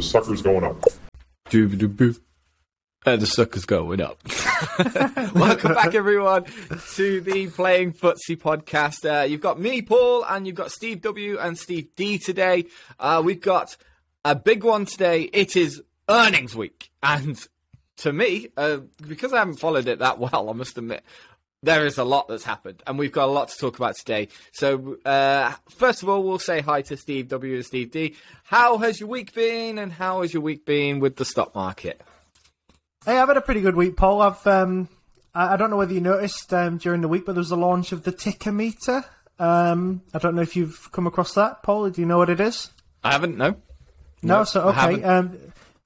The sucker's going up. Doo-doo-boo. Uh, the sucker's going up. Welcome back, everyone, to the Playing Footsie podcast. Uh, you've got me, Paul, and you've got Steve W. and Steve D today. Uh, we've got a big one today. It is earnings week. And to me, uh, because I haven't followed it that well, I must admit, there is a lot that's happened, and we've got a lot to talk about today. So, uh, first of all, we'll say hi to Steve W and Steve D. How has your week been, and how has your week been with the stock market? Hey, I've had a pretty good week, Paul. I've um, I, don't know whether you noticed um, during the week, but there was a launch of the ticker meter. Um, I don't know if you've come across that, Paul. Do you know what it is? I haven't. No. No, so I okay.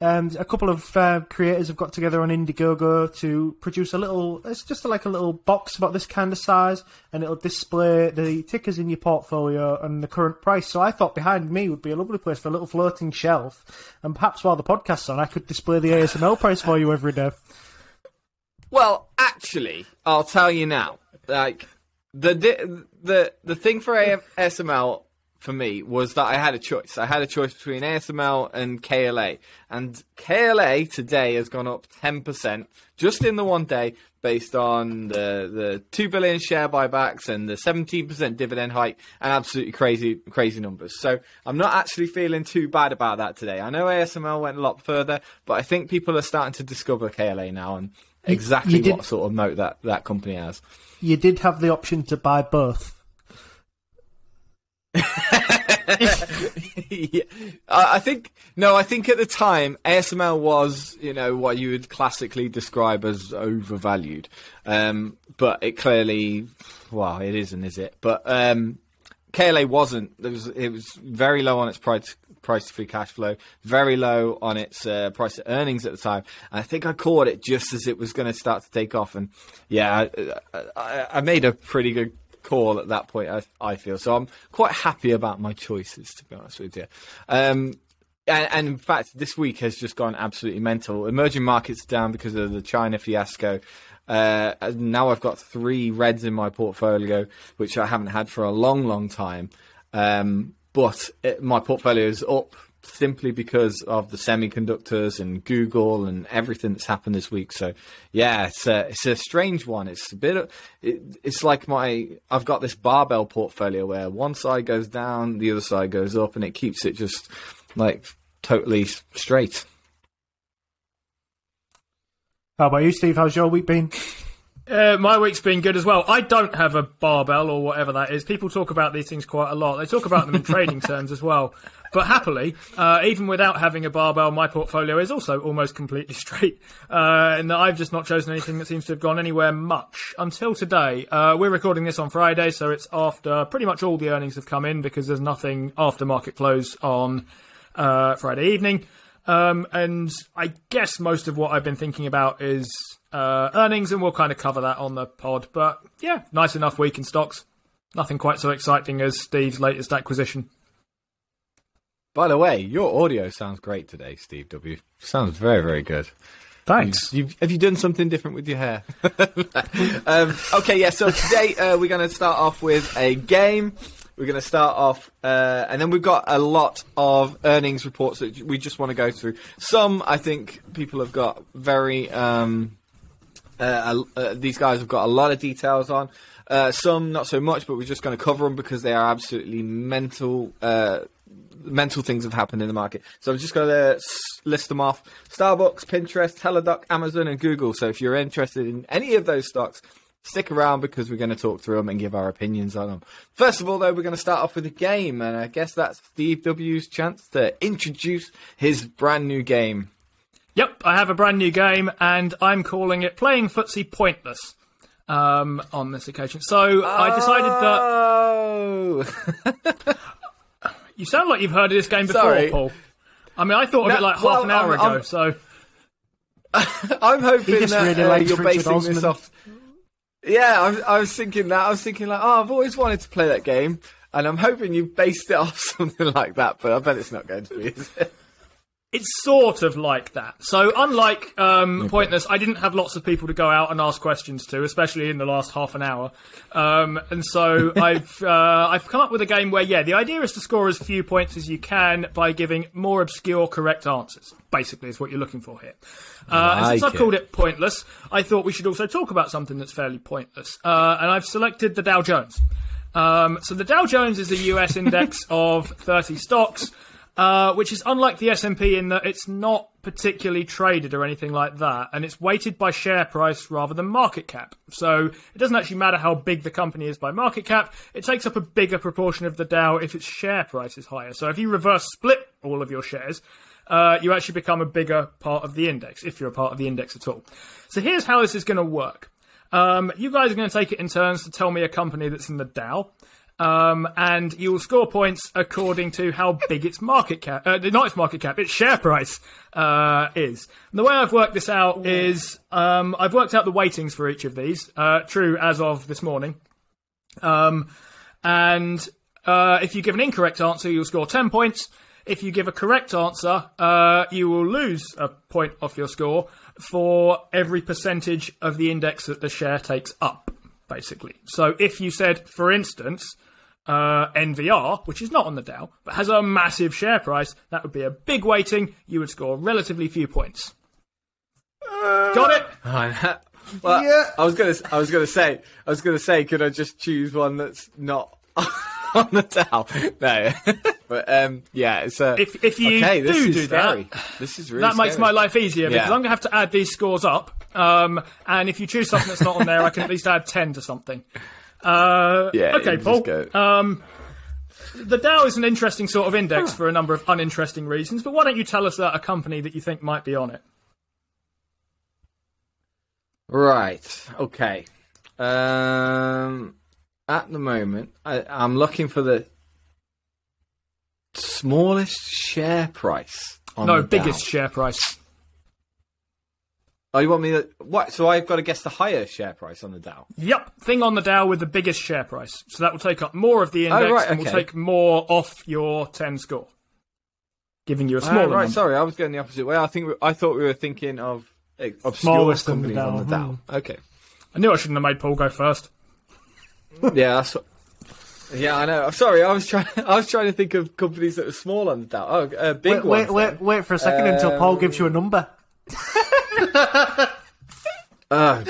Um, a couple of uh, creators have got together on Indiegogo to produce a little. It's just like a little box about this kind of size, and it'll display the tickers in your portfolio and the current price. So I thought behind me would be a lovely place for a little floating shelf, and perhaps while the podcast's on, I could display the ASML price for you every day. Well, actually, I'll tell you now. Like the the the thing for ASML for me was that I had a choice. I had a choice between ASML and KLA, and KLA today has gone up ten percent just in the one day, based on the the two billion share buybacks and the seventeen percent dividend hike, and absolutely crazy crazy numbers. So I'm not actually feeling too bad about that today. I know ASML went a lot further, but I think people are starting to discover KLA now and exactly you what sort of moat that that company has. You did have the option to buy both. yeah. I think no. I think at the time ASML was, you know, what you would classically describe as overvalued. Um, but it clearly, well, it isn't, is it? But um, KLA wasn't. It was. It was very low on its price price to free cash flow, very low on its uh, price to earnings at the time. And I think I caught it just as it was going to start to take off. And yeah, I, I, I made a pretty good call at that point. I, I feel so. I'm quite happy about my choices, to be honest with you. Um, and, and in fact, this week has just gone absolutely mental. Emerging markets down because of the China fiasco. Uh, now I've got three reds in my portfolio, which I haven't had for a long, long time. Um, but it, my portfolio is up simply because of the semiconductors and Google and everything that's happened this week. So yeah, it's a it's a strange one. It's a bit. Of, it, it's like my I've got this barbell portfolio where one side goes down, the other side goes up, and it keeps it just like totally straight. How about you, Steve? How's your week been? Uh, my week's been good as well. I don't have a barbell or whatever that is. People talk about these things quite a lot. They talk about them in trading terms as well. But happily, uh, even without having a barbell, my portfolio is also almost completely straight. Uh, and I've just not chosen anything that seems to have gone anywhere much until today. Uh, we're recording this on Friday, so it's after pretty much all the earnings have come in because there's nothing after market close on uh, Friday evening. Um, and I guess most of what I've been thinking about is uh, earnings, and we'll kind of cover that on the pod. But yeah, nice enough week in stocks. Nothing quite so exciting as Steve's latest acquisition. By the way, your audio sounds great today, Steve W. Sounds very, very good. Thanks. You've, have you done something different with your hair? um, okay, yeah. So today uh, we're going to start off with a game. We're going to start off, uh, and then we've got a lot of earnings reports that we just want to go through. Some, I think, people have got very. Um, uh, uh, these guys have got a lot of details on. Uh, some not so much, but we're just going to cover them because they are absolutely mental. Mental things have happened in the market. So I'm just going to list them off: Starbucks, Pinterest, Teladoc, Amazon, and Google. So if you're interested in any of those stocks, stick around because we're going to talk through them and give our opinions on them. First of all, though, we're going to start off with a game, and I guess that's Steve W's chance to introduce his brand new game. Yep, I have a brand new game, and I'm calling it Playing Footsie Pointless um, on this occasion. So I decided that Oh, you You sound like you've heard of this game before, Sorry. Paul. I mean, I thought of No, it like half well, an hour I'm- ago. I'm- so I'm hoping He just that really uh, likes you're Richard basing this off. Yeah, I, I was thinking that. I was thinking like, oh, I've always wanted to play that game, and I'm hoping you based it off something like that. But I bet it's not going to be. It's sort of like that. So unlike um, Pointless, I didn't have lots of people to go out and ask questions to, especially in the last half an hour. Um, and so I've uh, I've come up with a game where yeah, the idea is to score as few points as you can by giving more obscure correct answers. Basically, is what you're looking for here. Uh, and since I've it. called it pointless, I thought we should also talk about something that's fairly pointless. Uh, and I've selected the Dow Jones. Um, so the Dow Jones is a US index of 30 stocks, uh, which is unlike the S&P in that it's not particularly traded or anything like that, and it's weighted by share price rather than market cap. So it doesn't actually matter how big the company is by market cap; it takes up a bigger proportion of the Dow if its share price is higher. So if you reverse split all of your shares, uh, you actually become a bigger part of the index if you're a part of the index at all. So here's how this is going to work. Um, you guys are going to take it in turns to tell me a company that's in the Dow. Um, and you will score points according to how big its market cap, uh, not its market cap, its share price uh, is. And the way I've worked this out is um, I've worked out the weightings for each of these, uh, true as of this morning. Um, and uh, if you give an incorrect answer, you'll score 10 points. If you give a correct answer, uh, you will lose a point off your score for every percentage of the index that the share takes up, basically. So if you said, for instance, uh, NVR, which is not on the Dow, but has a massive share price, that would be a big weighting. You would score relatively few points. Got it? well, Yeah. I was gonna, I was gonna say, I was gonna say, could I just choose one that's not on the Dow? No, but um, yeah, it's a. If- if you okay, do do that, this is really that makes scary. my life easier because Yeah. I'm going to have to add these scores up. Um, and if you choose something that's not on there, I can at least add 10 to something. Uh, Yeah, okay, Paul. Um, the Dow is an interesting sort of index for a number of uninteresting reasons, but why don't you tell us uh, a company that you think might be on it? Right. Okay. Um, at the moment, I, I'm looking for the smallest share price. On no, the Dow. biggest share price. Oh, you want me to what? So I've got to guess the higher share price on the Dow. Yep, thing on the Dow with the biggest share price. So that will take up more of the index Oh, right, and will okay. take more off your 10 score, giving you a Oh, smaller right. number. Sorry, I was going the opposite way. I think we, I thought we were thinking of uh, obscure Smallest on the companies on the Dow, Dow. Okay. I knew I shouldn't have made Paul go first. Yeah, that's what. Yeah, I know. I'm sorry. I was trying. I was trying to think of companies that were small on the Dow. Oh, uh, big Wait, wait, ones. wait, then. wait for a second until Paul gives you a number. Oh.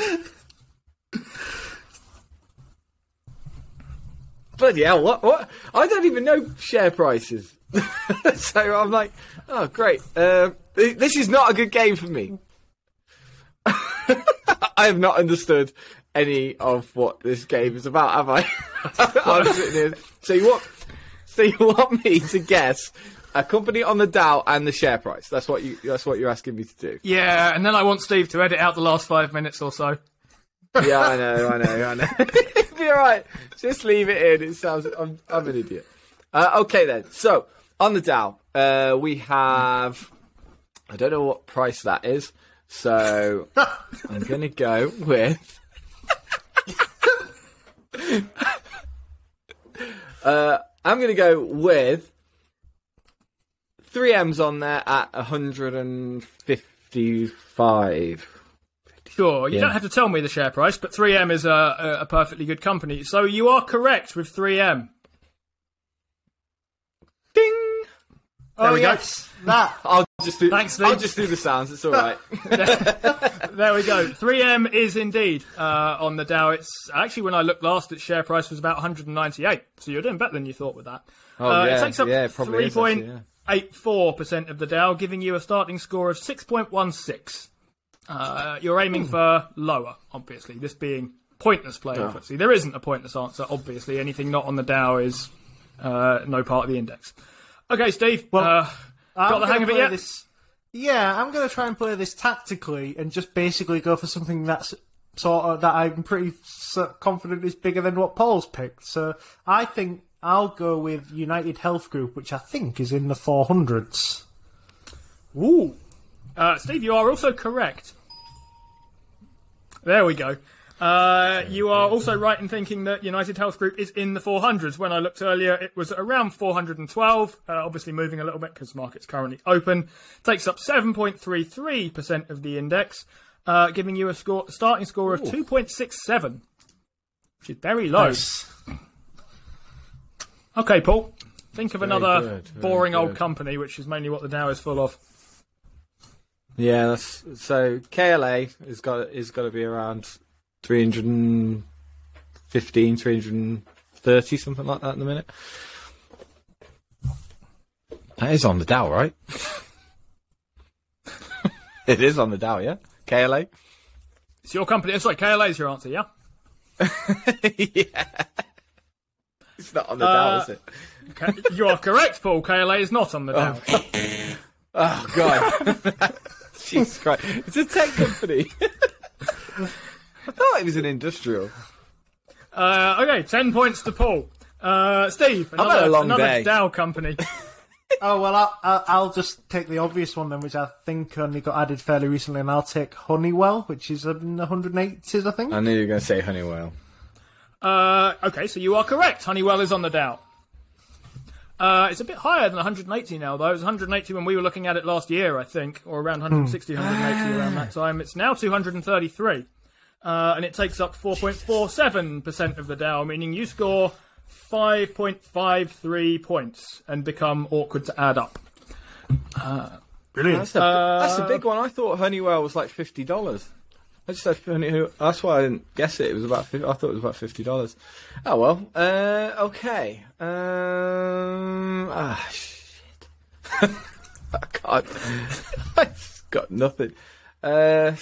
Bloody hell, what, what? I don't even know share prices. so I'm like, oh, great. Um, this is not a good game for me. I have not understood any of what this game is about, have I? I'm sitting here. So you want, so you want me to guess a company on the Dow and the share price? That's what you. That's what you're asking me to do. Yeah, and then I want Steve to edit out the last five minutes or so. Yeah, I know, I know, I know. Be alright. Just leave it in. It sounds. I'm, I'm an idiot. Uh, okay then. So on the Dow, uh, we have. I don't know what price that is, so I'm gonna go with. uh, I'm gonna go with 3M's on there at 155. Sure, you Yeah. don't have to tell me the share price, but 3M is a, a, a perfectly good company. So you are correct with 3M. Oh, we go. yes, that. I'll just do. Thanks, I'll just do the sounds. It's all right. There we go. 3M is indeed uh, on the Dow. It's actually when I looked last, its share price was about 198. So you're doing better than you thought with that. Oh, uh, yeah, it takes up yeah, probably is, actually, yeah. 3.84% of the Dow, giving you a starting score of 6.16. Uh, you're aiming for lower, obviously. This being pointless play, Oh. footsie. There isn't a pointless answer, obviously. Anything not on the Dow is uh, no part of the index. Okay, Steve. Well, uh, I'm got the hang of it yet? This, yeah, I'm going to try and play this tactically and just basically go for something that's sort of that I'm pretty confident is bigger than what Paul's picked. So I think I'll go with United Health Group, which I think is in the 400s. Ooh. Uh, Steve, you are also correct. There we go. Uh, you are also right in thinking that United Health Group is in the 400s. When I looked earlier, it was around 412, uh, obviously moving a little bit because the market's currently open. Takes up 7.33% of the index, uh, giving you a score, starting score of 2.67, which is very low. Nice. Okay, Paul. Think of another good, very boring old company, which is mainly what the Dow is full of. Yeah, that's so KLA has got is got to be around 315, 330, something like that in the minute. That is on the Dow, right? it is on the Dow, yeah. KLA. It's your company. It's like KLA is your answer, yeah? yeah. It's not on the Uh, Dow, is it? K- you are correct, Paul. KLA is not on the Dow. Oh God. Jesus Christ! It's a tech company. I thought it was an industrial. Uh, okay, 10 points to Paul. Uh, Steve, had a another, long another day. Dow company. Oh well, I'll, I'll, I'll just take the obvious one then, which I think only got added fairly recently, and I'll take Honeywell, which is in the 180s, I think. I knew you were going to say Honeywell. Uh, okay, so you are correct. Honeywell is on the Dow. Uh, it's a bit higher than 180 now, though. It was 180 when we were looking at it last year, I think, or around 160, 180 around that time. It's now 233. Uh, and it takes up 4.47% of the Dow, meaning you score 5.53 points and become awkward to add up. Brilliant. That's a, that's a big one. I thought Honeywell was like fifty dollars. I just said Honeywell. That's why I didn't guess it. It was about. 50, I thought it was about fifty dollars. Oh well. Uh, okay. Um. Ah shit. I can't. I've got nothing. Uh.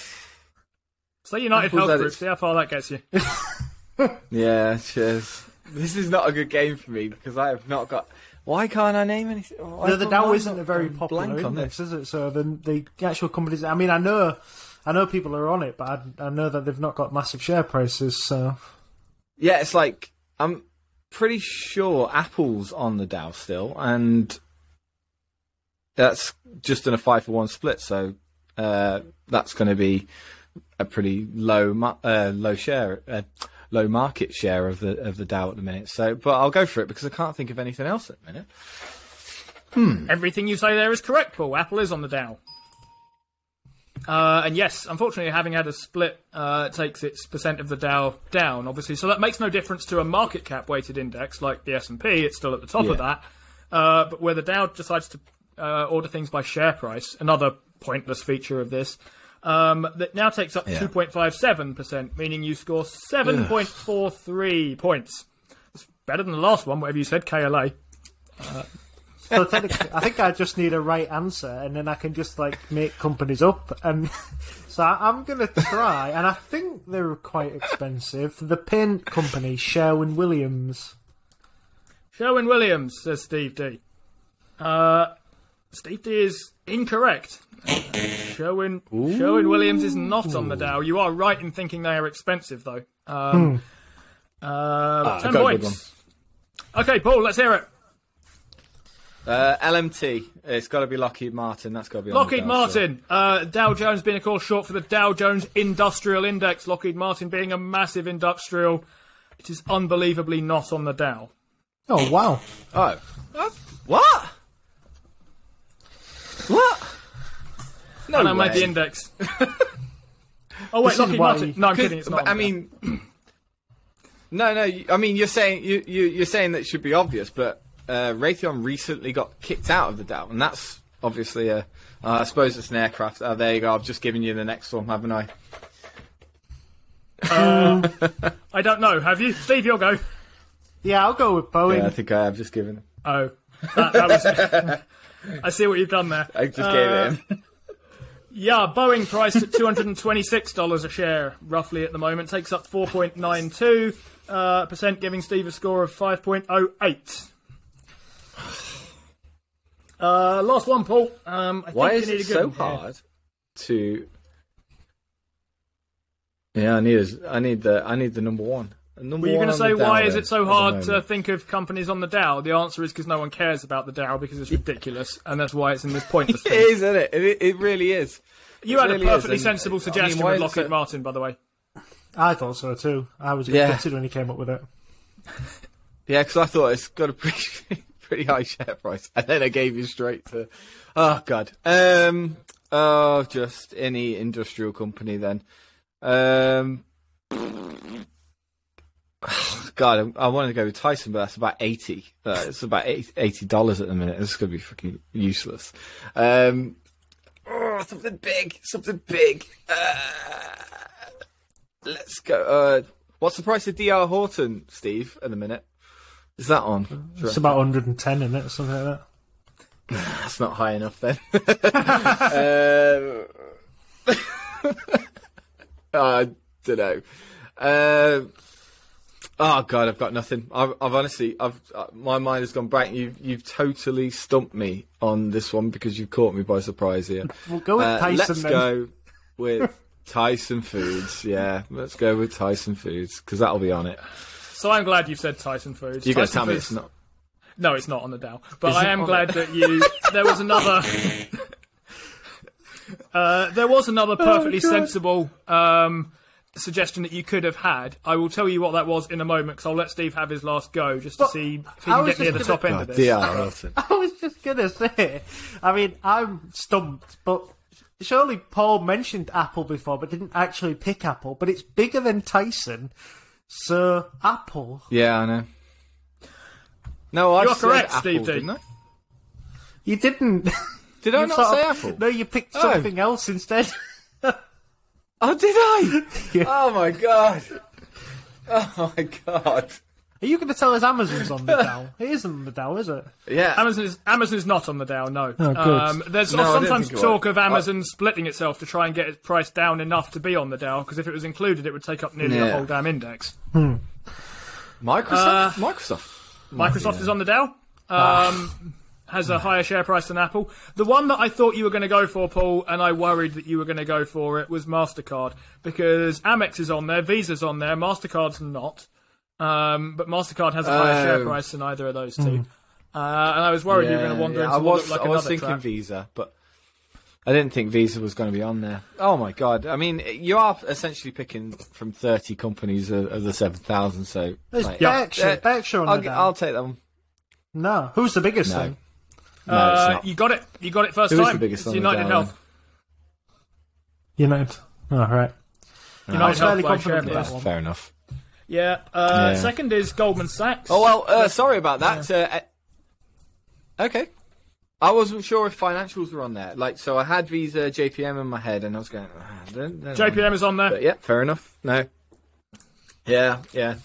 So United Apple's Health Group, see how far that gets you. Yeah. Cheers. This is not a good game for me because I have not got. Why can't I name anything? Why No, the can't Dow isn't a very popular blank on index, this. is it? So the, the actual companies. I mean, I know, I know people are on it, but I, I know that they've not got massive share prices. So Yeah, it's like I'm pretty sure Apple's on the Dow still, and that's just in a five for one split. So uh, that's going to be a pretty low uh, low share, uh, low market share of the of the Dow at the minute. So, but I'll go for it because I can't think of anything else at the minute. Everything you say there is correct, Paul. Apple is on the Dow. Uh, and yes, unfortunately, having had a split uh, takes its percent of the Dow down, obviously. So that makes no difference to a market cap weighted index like the S and P. It's still at the top of that. Uh, but where the Dow decides to uh, order things by share price, another pointless feature of this, um, that now takes up Yeah. 2.57%, meaning you score 7.43 points. It's better than the last one, whatever you said, KLA. So technically, I think I just need a right answer, and then I can just like make companies up. And so I- I'm gonna try, and I think they're quite expensive. The paint company, Sherwin Williams. Sherwin Williams, says Steve D. Uh, Steve D is incorrect. Sherwin, Sherwin Williams is not on the Dow. You are right in thinking they are expensive, though. Um, uh, ten got a points. Okay, Paul, let's hear it. Uh, LMT. It's got to be Lockheed Martin. That's got to be on the Lockheed Dow still. Martin. Uh, Dow Jones being, of course, short for the Dow Jones Industrial Index. Lockheed Martin being a massive industrial. It is unbelievably not on the Dow. Oh wow! Oh, Uh, what? What? No and I way. made the index. oh wait, Lockheed Martin. No, I'm 'Cause- kidding. It's not. I on the Dow. mean, no, no. I mean, you're saying you, you you're saying that should be obvious, but uh, Raytheon recently got kicked out of the Dow, and that's obviously a. Uh, I suppose it's an aircraft. Oh, there you go. I've just given you the next one, haven't I? I don't know. Have you, Steve? You'll go. Yeah, I'll go with Boeing. Yeah, I think I have just given. Oh, that, that was. I see what you've done there. I just Uh, gave it him. Yeah, Boeing priced at two hundred and twenty-six dollars a share, roughly at the moment, takes up four point nine two uh, percent, giving Steve a score of five point oh eight. Uh, last one, Paul. Um, I Why think is you need it a good so hard to? Yeah, I need. I need the. I need the number one. Number Were you going going to to say why is it so hard to think of companies on the Dow? The answer is because no one cares about the Dow because it's ridiculous, and that's why it's in this pointless It thing. is, isn't it? It, it really is. You It had really a is, perfectly and- sensible I mean, suggestion with is it Lockheed so- Martin, by the way. I thought so too. I was Yeah. gutted when he came up with it. Yeah, because I thought it's got a pretty pretty high share price, and then I gave you straight to, oh god, um, oh just any industrial company then, um, God, I, I wanted to go with Tyson, but that's about eighty. Uh, it's about eighty dollars at the minute. This is gonna be fucking useless. Um, oh, something big, something big. Uh, let's go. Uh, what's the price of D.R. Horton, Steve? At the minute. Is that on? It's about 110 in it, something like that. That's not high enough then. um, I don't know. Um, oh god, I've got nothing. I've, I've honestly, I've uh, my mind has gone blank. You've you've totally stumped me on this one because you've caught me by surprise here. We'll go with Uh, Tyson let's then. go with Tyson Foods. Yeah, let's go with Tyson Foods because that'll be on it. So I'm glad you've said Tyson Foods. You got to Tyson tell me Foods- it's not. No, it's not on the Dow. But Is I am glad it? that you. There was another. uh, there was another Oh, perfectly sensible um, suggestion that you could have had. I will tell you what that was in a moment because I'll let Steve have his last go just to But see if he can get near the top gonna- end of this. Dr. I was just gonna say, I mean, I'm stumped, but surely Paul mentioned Apple before, but didn't actually pick Apple. But it's bigger than Tyson, so Apple. Yeah, I know. No, I You are said correct, Apple, Steve didn't I? You didn't. Did I You not say of- Apple? No, you picked Oh. something else instead. Oh, did I? Yeah. Oh my god. Oh my god. Are you going to tell us Amazon's on the Dow? It isn't on the Dow, is it? Yeah. Amazon is Amazon is not on the Dow. No. Oh, good. Um, there's No, sometimes talk of Amazon splitting itself to try and get its price down enough to be on the Dow because if it was included, it would take up nearly the whole damn index. Microsoft. Microsoft. Microsoft is on the Dow. Um, has a higher share price than Apple. The one that I thought you were going to go for, Paul, and I worried that you were going to go for it was Mastercard because Amex is on there, Visa's on there, Mastercard's not. Um, but Mastercard has a higher share Oh. price than either of those two. Uh, and I was worried you were going to wander yeah, into I what was, looked like I was another thinking trap. Visa, but I didn't think Visa was going to be on there. Oh my god! I mean, you are essentially picking from thirty companies of, of the seven thousand. So There's like, Berkshire. uh, Berkshire on I'll, the. I'll take that one. No, who's the biggest No. then? No, Uh, you got it. You got it first Who is time. the biggest It's United Health. United. Oh, right. I United was Health fairly by confident with price. that one. Fair enough. Yeah. Uh, Yeah. Second is Goldman Sachs. Oh well, uh, sorry about that. Uh, uh, okay, I wasn't sure if financials were on there. Like, so I had Visa, JPM in my head, and I was going, ah, they're- they're on JPM is on there. But yeah, fair enough. No. Yeah, yeah.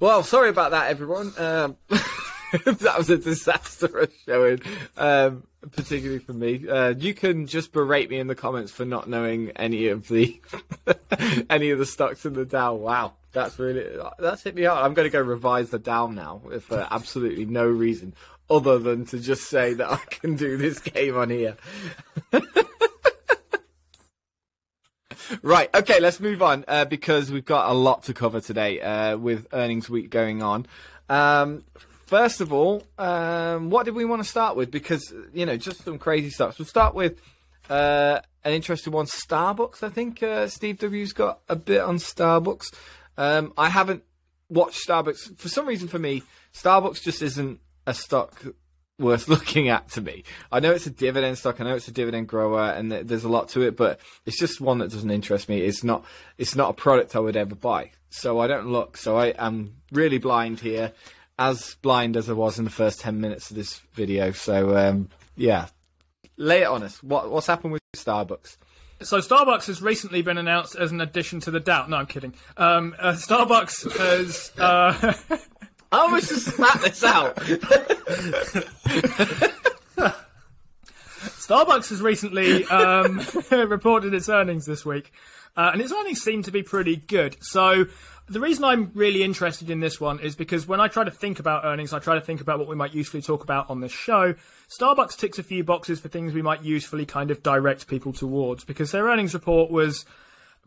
Well, sorry about that, everyone. Um, that was a disastrous showing, um, particularly for me. Uh, you can just berate me in the comments for not knowing any of the any of the stocks in the Dow. Wow, that's really that's hit me hard. I'm going to go revise the Dow now for absolutely no reason other than to just say that I can do this game on here. Right, okay, let's move on uh, because we've got a lot to cover today uh, with earnings week going on. Um, first of all, um, what did we want to start with? Because, you know, just some crazy stuff. We'll start with uh, an interesting one Starbucks. I think uh, Steve W's got a bit on Starbucks. Um, I haven't watched Starbucks. For some reason, for me, Starbucks just isn't a stock worth looking at to me. I know it's a dividend stock. I know it's a dividend grower, and th- there's a lot to it, but it's just one that doesn't interest me. It's not. It's not a product I would ever buy. So I don't look. So I am really blind here, as blind as I was in the first ten minutes of this video. So um, yeah, lay it on us. What what's happened with Starbucks? So Starbucks has recently been announced as an addition to the Dow. No, I'm kidding. Um, uh, Starbucks has. Uh, I almost just spat this out. Starbucks has recently um, reported its earnings this week, uh, and its earnings seem to be pretty good. So the reason I'm really interested in this one is because when I try to think about earnings, I try to think about what we might usefully talk about on this show. Starbucks ticks a few boxes for things we might usefully kind of direct people towards because their earnings report was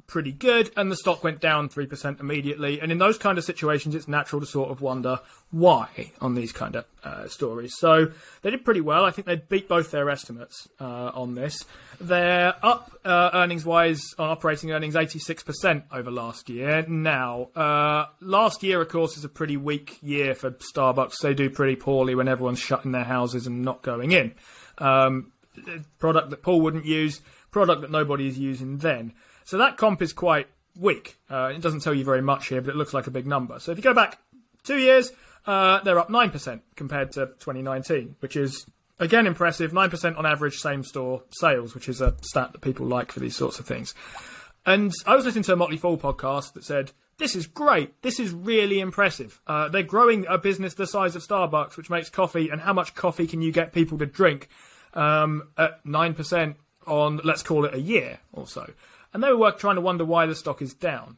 pretty good, and the stock went down 3% immediately. And in those kind of situations, it's natural to sort of wonder why on these kind of uh, stories. So they did pretty well. I think they beat both their estimates uh, on this. They're up uh, earnings wise on operating earnings 86% over last year. Now, uh, last year, of course, is a pretty weak year for Starbucks. They do pretty poorly when everyone's shutting their houses and not going in. Um, product that Paul wouldn't use, product that nobody is using then. So that comp is quite weak. Uh, it doesn't tell you very much here, but it looks like a big number. So if you go back two years, uh, they're up 9% compared to 2019, which is, again, impressive. 9% on average same store sales, which is a stat that people like for these sorts of things. And I was listening to a Motley Fool podcast that said, this is great. This is really impressive. Uh, they're growing a business the size of Starbucks, which makes coffee, and how much coffee can you get people to drink um, at 9% on, let's call it a year or so and they were trying to wonder why the stock is down.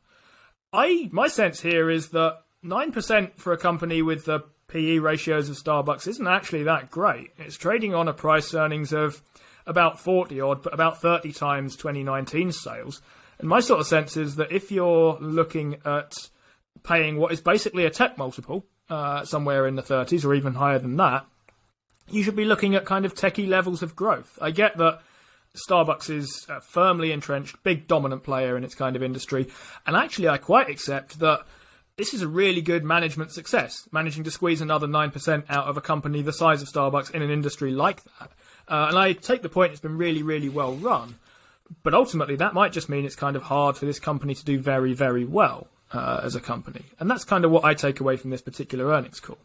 I my sense here is that nine percent for a company with the PE ratios of Starbucks isn't actually that great. It's trading on a price earnings of about forty odd, but about thirty times 2019 sales. And my sort of sense is that if you're looking at paying what is basically a tech multiple, uh, somewhere in the 30s or even higher than that, you should be looking at kind of techie levels of growth. I get that Starbucks is a firmly entrenched, big dominant player in its kind of industry. And actually, I quite accept that this is a really good management success, managing to squeeze another 9% out of a company the size of Starbucks in an industry like that. Uh, and I take the point, it's been really, really well run. But ultimately, that might just mean it's kind of hard for this company to do very, very well uh, as a company. And that's kind of what I take away from this particular earnings call.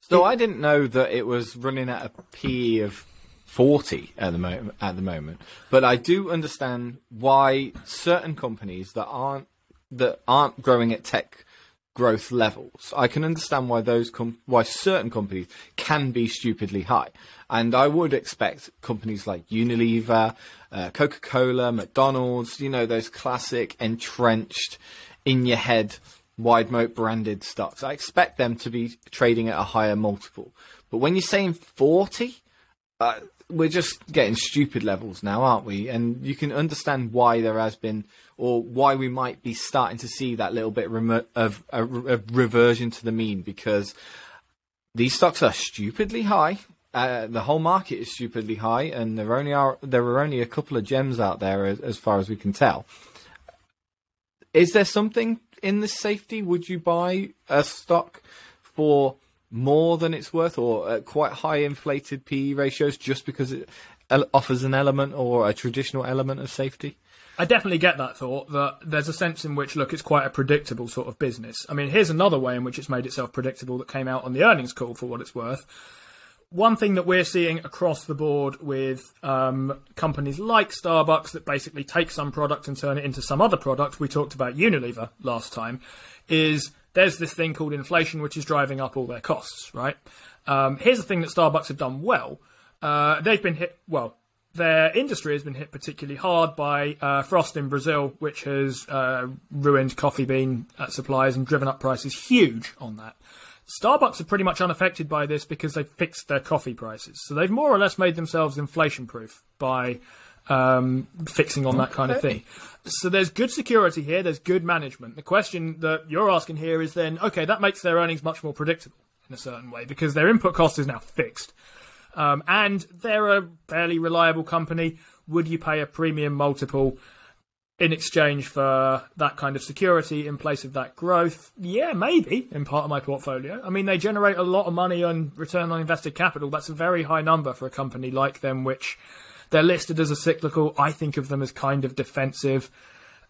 So I didn't know that it was running at a P of 40 at the moment at the moment. But i do understand why certain companies that aren't that aren't growing at tech growth levels. I can understand why those com- why certain companies can be stupidly high. And i would expect companies like unilever uh, coca-cola mcdonald's you know those classic entrenched in your head wide moat branded stocks. I expect them to be trading at a higher multiple. But when you're saying 40 uh, we're just getting stupid levels now, aren't we? And you can understand why there has been, or why we might be starting to see that little bit of a, reversion to the mean because these stocks are stupidly high. Uh, the whole market is stupidly high, and there only are there are only a couple of gems out there as, as far as we can tell. Is there something in this safety? Would you buy a stock for more than it's worth or uh, quite high inflated PE ratios just because it offers an element or a traditional element of safety? I definitely get that thought that there's a sense in which, look, it's quite a predictable sort of business. I mean, here's another way in which it's made itself predictable that came out on the earnings call for what it's worth. One thing that we're seeing across the board with um, companies like Starbucks that basically take some product and turn it into some other product, we talked about Unilever last time, is there's this thing called inflation, which is driving up all their costs, right? Um, here's the thing that Starbucks have done well. Uh, they've been hit, well, their industry has been hit particularly hard by uh, frost in Brazil, which has uh, ruined coffee bean uh, supplies and driven up prices huge on that. Starbucks are pretty much unaffected by this because they've fixed their coffee prices. So they've more or less made themselves inflation proof by um, fixing on that kind of thing. So there's good security here, there's good management. The question that you're asking here is then, okay, that makes their earnings much more predictable in a certain way because their input cost is now fixed. Um, and they're a fairly reliable company. Would you pay a premium multiple in exchange for that kind of security in place of that growth? Yeah, maybe in part of my portfolio. I mean, they generate a lot of money on return on invested capital. That's a very high number for a company like them, which they're listed as a cyclical. I think of them as kind of defensive.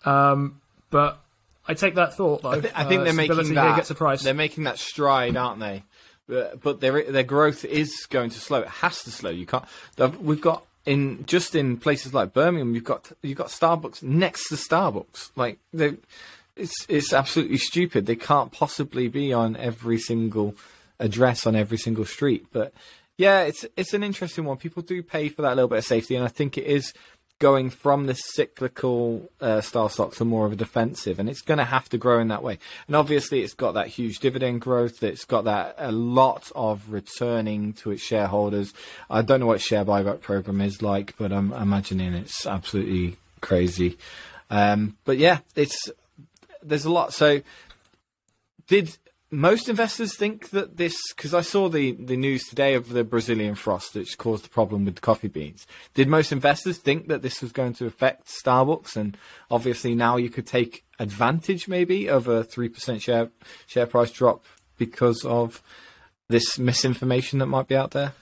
Um, but I take that thought though. I, th- I think uh, they're making that. Gets a price. They're making that stride, aren't they? But, but their their growth is going to slow. It has to slow. You can't. We've got in just in places like Birmingham. You've got you've got Starbucks next to Starbucks. Like they, it's it's absolutely stupid. They can't possibly be on every single address on every single street. But yeah, it's it's an interesting one. People do pay for that little bit of safety, and I think it is going from the cyclical uh, style stock to more of a defensive, and it's going to have to grow in that way. And obviously, it's got that huge dividend growth. It's got that a lot of returning to its shareholders. I don't know what share buyback program is like, but I'm imagining it's absolutely crazy. Um, but yeah, it's there's a lot. So did most investors think that this because I saw the, the news today of the Brazilian frost which caused the problem with the coffee beans. Did most investors think that this was going to affect Starbucks and obviously now you could take advantage maybe of a three percent share share price drop because of this misinformation that might be out there?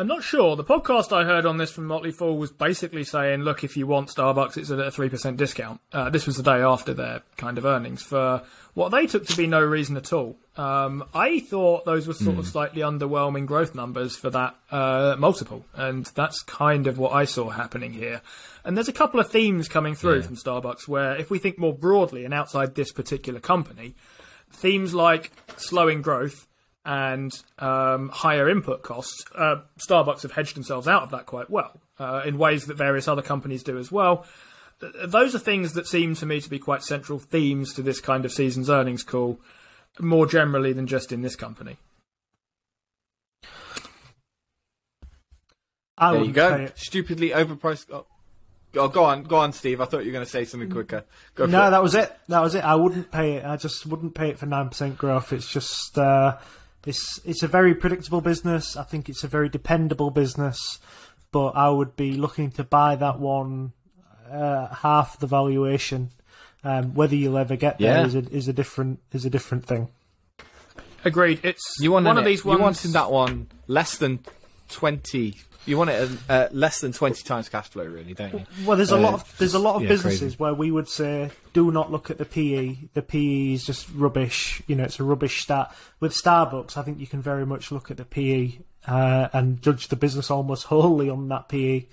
I'm not sure. The podcast I heard on this from Motley Fool was basically saying, look, if you want Starbucks, it's at a 3% discount. Uh, this was the day after their kind of earnings for what they took to be no reason at all. Um, I thought those were sort of slightly underwhelming growth numbers for that uh, multiple. And that's kind of what I saw happening here. And there's a couple of themes coming through from Starbucks where, if we think more broadly and outside this particular company, themes like slowing growth and um, higher input costs, uh, Starbucks have hedged themselves out of that quite well uh, in ways that various other companies do as well. Those are things that seem to me to be quite central themes to this kind of season's earnings call, more generally than just in this company. I There you go. it. Stupidly overpriced. Oh, oh, go on, go on, Steve. I thought you were going to say something quicker. Go No, it. that was it. That was it. I wouldn't pay it. I just wouldn't pay it for nine percent growth. It's just uh, it's it's a very predictable business. I think it's a very dependable business, but I would be looking to buy that one uh, half the valuation. Um, whether you'll ever get there Yeah. is a is a different is a different thing. Agreed. It's You wanted one of it- these ones. You wanted that one less than twenty. You want it uh, less than twenty times cash flow, really, don't you? Well, there's a Uh, lot of there's a lot of yeah, businesses crazy. where we would say do not look at the PE. The PE is just rubbish. You know, it's a rubbish stat. With Starbucks, I think you can very much look at the PE uh, and judge the business almost wholly on that PE.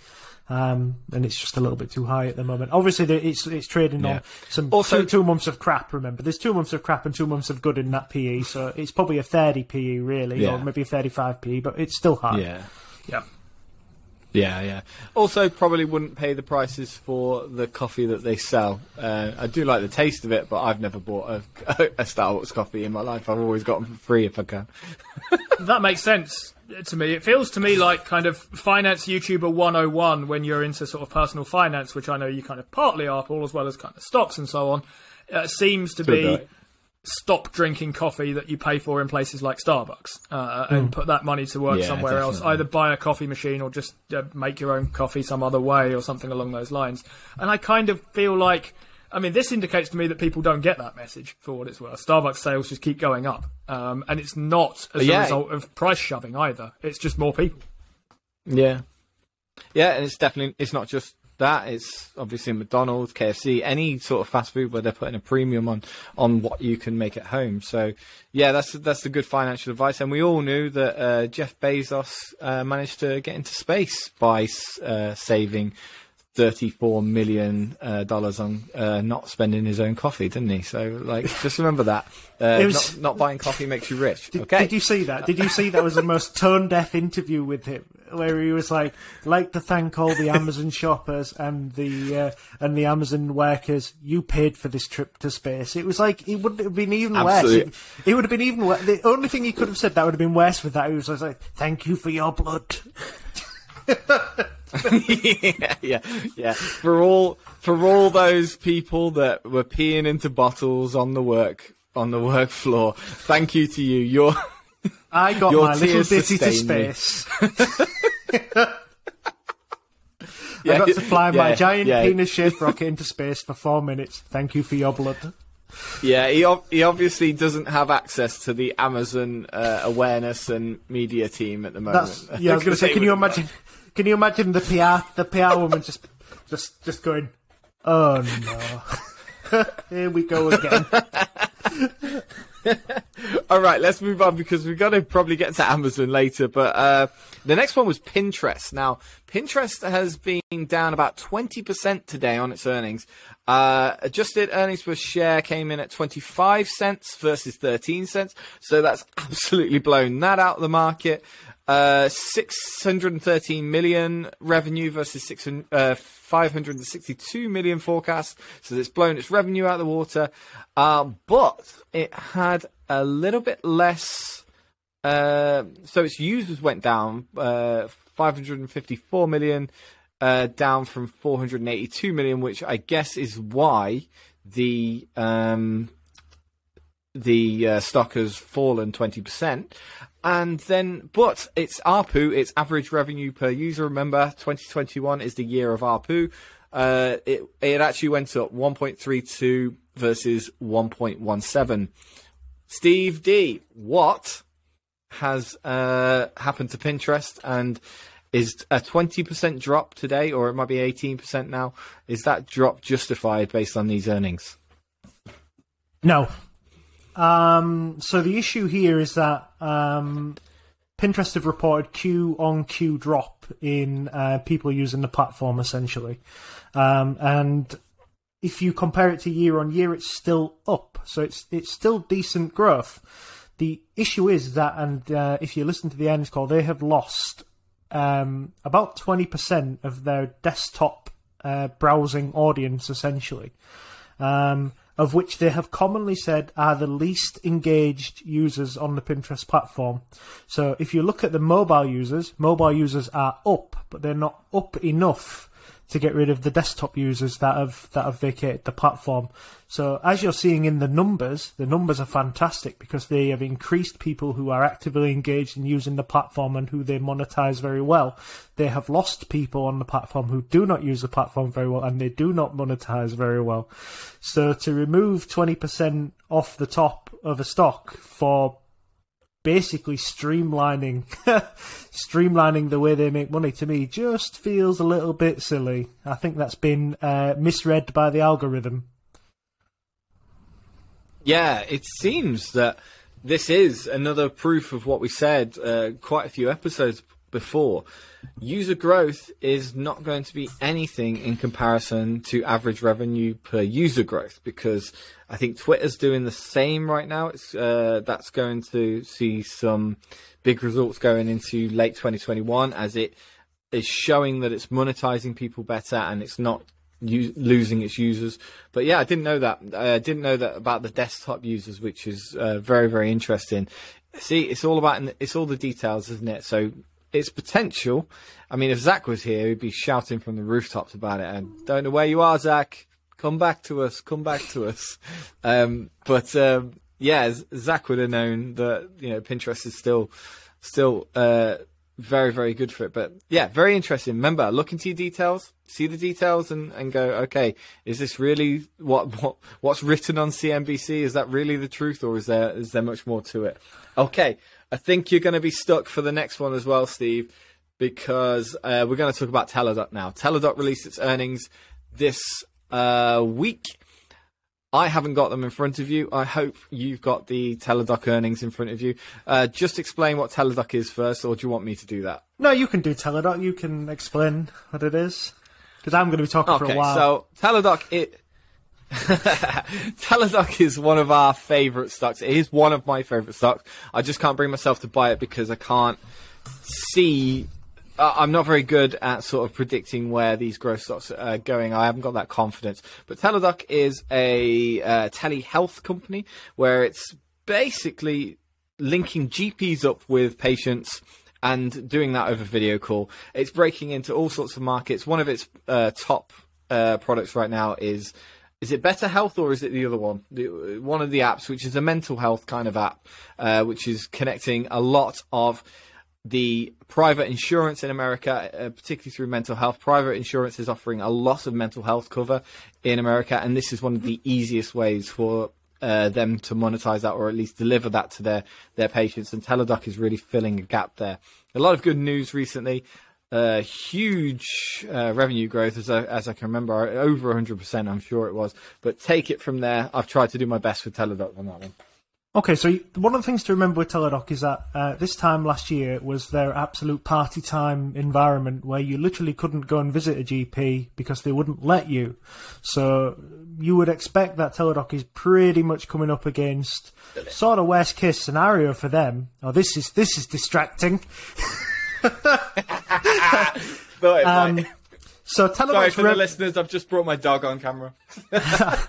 Um, and it's just a little bit too high at the moment. Obviously, it's it's trading Yeah. on some Also- two, two months of crap. Remember, there's two months of crap and two months of good in that PE, so it's probably a 30 PE really, Yeah. or maybe a 35 PE, but it's still high. Yeah. yeah. Yeah, yeah. Also, probably wouldn't pay the prices for the coffee that they sell. Uh, I do like the taste of it, but I've never bought a, a Starbucks coffee in my life. I've always gotten for free if I can. That makes sense to me. It feels to me like kind of finance YouTuber 101 when you're into sort of personal finance, which I know you kind of partly are, Paul, as well as kind of stocks and so on. Uh, seems to Good be night. stop drinking coffee that you pay for in places like Starbucks uh, and put that money to work Hmm. Yeah, somewhere else. Either buy a coffee machine or just uh, make your own coffee some other way or something along those lines. And I kind of feel like. I mean, this indicates to me that people don't get that message for what it's worth. Starbucks sales just keep going up, um, and it's not as Yeah. a result of price shoving either. It's just more people. Yeah, yeah, and it's definitely it's not just that. It's obviously McDonald's, KFC, any sort of fast food where they're putting a premium on on what you can make at home. So yeah, that's that's the good financial advice. And we all knew that uh, Jeff Bezos uh, managed to get into space by uh, saving. Thirty-four million uh, dollars on uh, not spending his own coffee, didn't he? So, like, just remember that. Uh, was- not, not buying coffee makes you rich. Did, okay. did you see that? Did you see that was the most tone deaf interview with him, where he was like, "Like to thank all the Amazon shoppers and the uh, and the Amazon workers. You paid for this trip to space." It was like it wouldn't have been even Absolutely. worse. It, it would have been even worse. The only thing he could have said that would have been worse with that. He was like, "Thank you for your blood." yeah, yeah, yeah. For all for all those people that were peeing into bottles on the work on the work floor, thank you to you. You're I got Your my little ditty to space. yeah, I got to fly my giant yeah, penis-shaped rocket into space for four minutes. Thank you for your blood. Yeah, he ob- he obviously doesn't have access to the Amazon uh, awareness and media team at the moment. That's yeah. I was going to say, can you imagine? Can you imagine the PR the PR woman just just just going, oh no, here we go again. All right, let's move on because we've got to probably get to Amazon later. But uh, the next one was Pinterest. Now, Pinterest has been down about 20% today on its earnings. Uh, adjusted earnings per share came in at 25 cents versus 13 cents. So that's absolutely blown that out of the market. Uh, 613 million revenue versus 600, uh, 562 million forecast. So it's blown its revenue out of the water. Uh, but it had a little bit less. Uh, so its users went down uh, 554 million uh, down from 482 million, which I guess is why the um, the uh, stock has fallen 20%. And then, but it's ARPU, it's average revenue per user. Remember, 2021 is the year of ARPU. Uh, it, it actually went up 1.32 versus 1.17. Steve D, what has uh, happened to Pinterest and is a 20% drop today, or it might be 18% now? Is that drop justified based on these earnings? No. Um, so the issue here is that um, Pinterest have reported Q on Q drop in uh, people using the platform essentially, um, and if you compare it to year on year, it's still up. So it's it's still decent growth. The issue is that, and uh, if you listen to the earnings call, they have lost um, about twenty percent of their desktop uh, browsing audience essentially. Um, of which they have commonly said are the least engaged users on the Pinterest platform. So if you look at the mobile users, mobile users are up, but they're not up enough to get rid of the desktop users that have that have vacated the platform. So as you're seeing in the numbers, the numbers are fantastic because they have increased people who are actively engaged in using the platform and who they monetize very well. They have lost people on the platform who do not use the platform very well and they do not monetize very well. So to remove 20% off the top of a stock for basically streamlining streamlining the way they make money to me just feels a little bit silly. I think that's been uh, misread by the algorithm. Yeah, it seems that this is another proof of what we said uh, quite a few episodes before. User growth is not going to be anything in comparison to average revenue per user growth because I think Twitter's doing the same right now. It's uh, that's going to see some big results going into late 2021 as it is showing that it's monetizing people better and it's not u- losing its users. But yeah, I didn't know that. I didn't know that about the desktop users, which is uh, very very interesting. See, it's all about it's all the details, isn't it? So its potential. I mean, if Zach was here, he'd be shouting from the rooftops about it. And don't know where you are, Zach. Come back to us. Come back to us. Um, but um, yeah, Zach would have known that you know Pinterest is still still uh, very very good for it. But yeah, very interesting. Remember, look into your details, see the details, and, and go. Okay, is this really what what what's written on CNBC? Is that really the truth, or is there is there much more to it? Okay, I think you're going to be stuck for the next one as well, Steve, because uh, we're going to talk about Teladoc now. Teladoc released its earnings this uh, week. I haven't got them in front of you. I hope you've got the Teladoc earnings in front of you. Uh, just explain what Teladoc is first, or do you want me to do that? No, you can do Teladoc. You can explain what it is. Because I'm going to be talking okay, for a while. So, Teladoc, it. Teladoc is one of our favourite stocks. It is one of my favourite stocks. I just can't bring myself to buy it because I can't see uh, I'm not very good at sort of predicting where these growth stocks are going. I haven't got that confidence. But Teladoc is a uh, telehealth company where it's basically linking GPs up with patients and doing that over video call. It's breaking into all sorts of markets. One of its uh, top uh, products right now is is it BetterHelp or is it the other one? The, one of the apps, which is a mental health kind of app, uh, which is connecting a lot of the private insurance in America, uh, particularly through mental health. Private insurance is offering a lot of mental health cover in America, and this is one of the easiest ways for uh, them to monetize that or at least deliver that to their, their patients. And Teladoc is really filling a gap there. A lot of good news recently. Uh, huge uh, revenue growth, as I, as I can remember, over 100%, I'm sure it was. But take it from there. I've tried to do my best with Teladoc on that one. Okay, so one of the things to remember with Teladoc is that uh, this time last year was their absolute party time environment where you literally couldn't go and visit a GP because they wouldn't let you. So you would expect that Teladoc is pretty much coming up against sort of worst case scenario for them. Oh, this is this is distracting. um, so Teladoc's Sorry for the listeners. I've just brought my dog on camera. uh,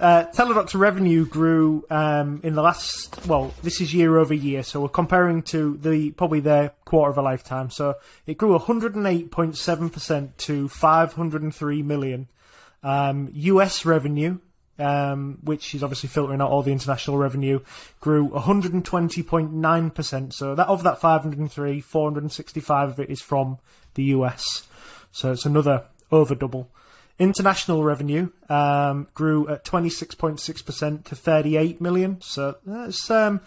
Teladoc's revenue grew um, in the last. Well, this is year over year, so we're comparing to the probably their quarter of a lifetime. So it grew 108.7 percent to 503 million. Um, U.S. revenue, um, which is obviously filtering out all the international revenue, grew 120.9 percent. So that of that 503, 465 of it is from the U.S. So it's another over double. International revenue um, grew at 26.6% to 38 million. So that's um,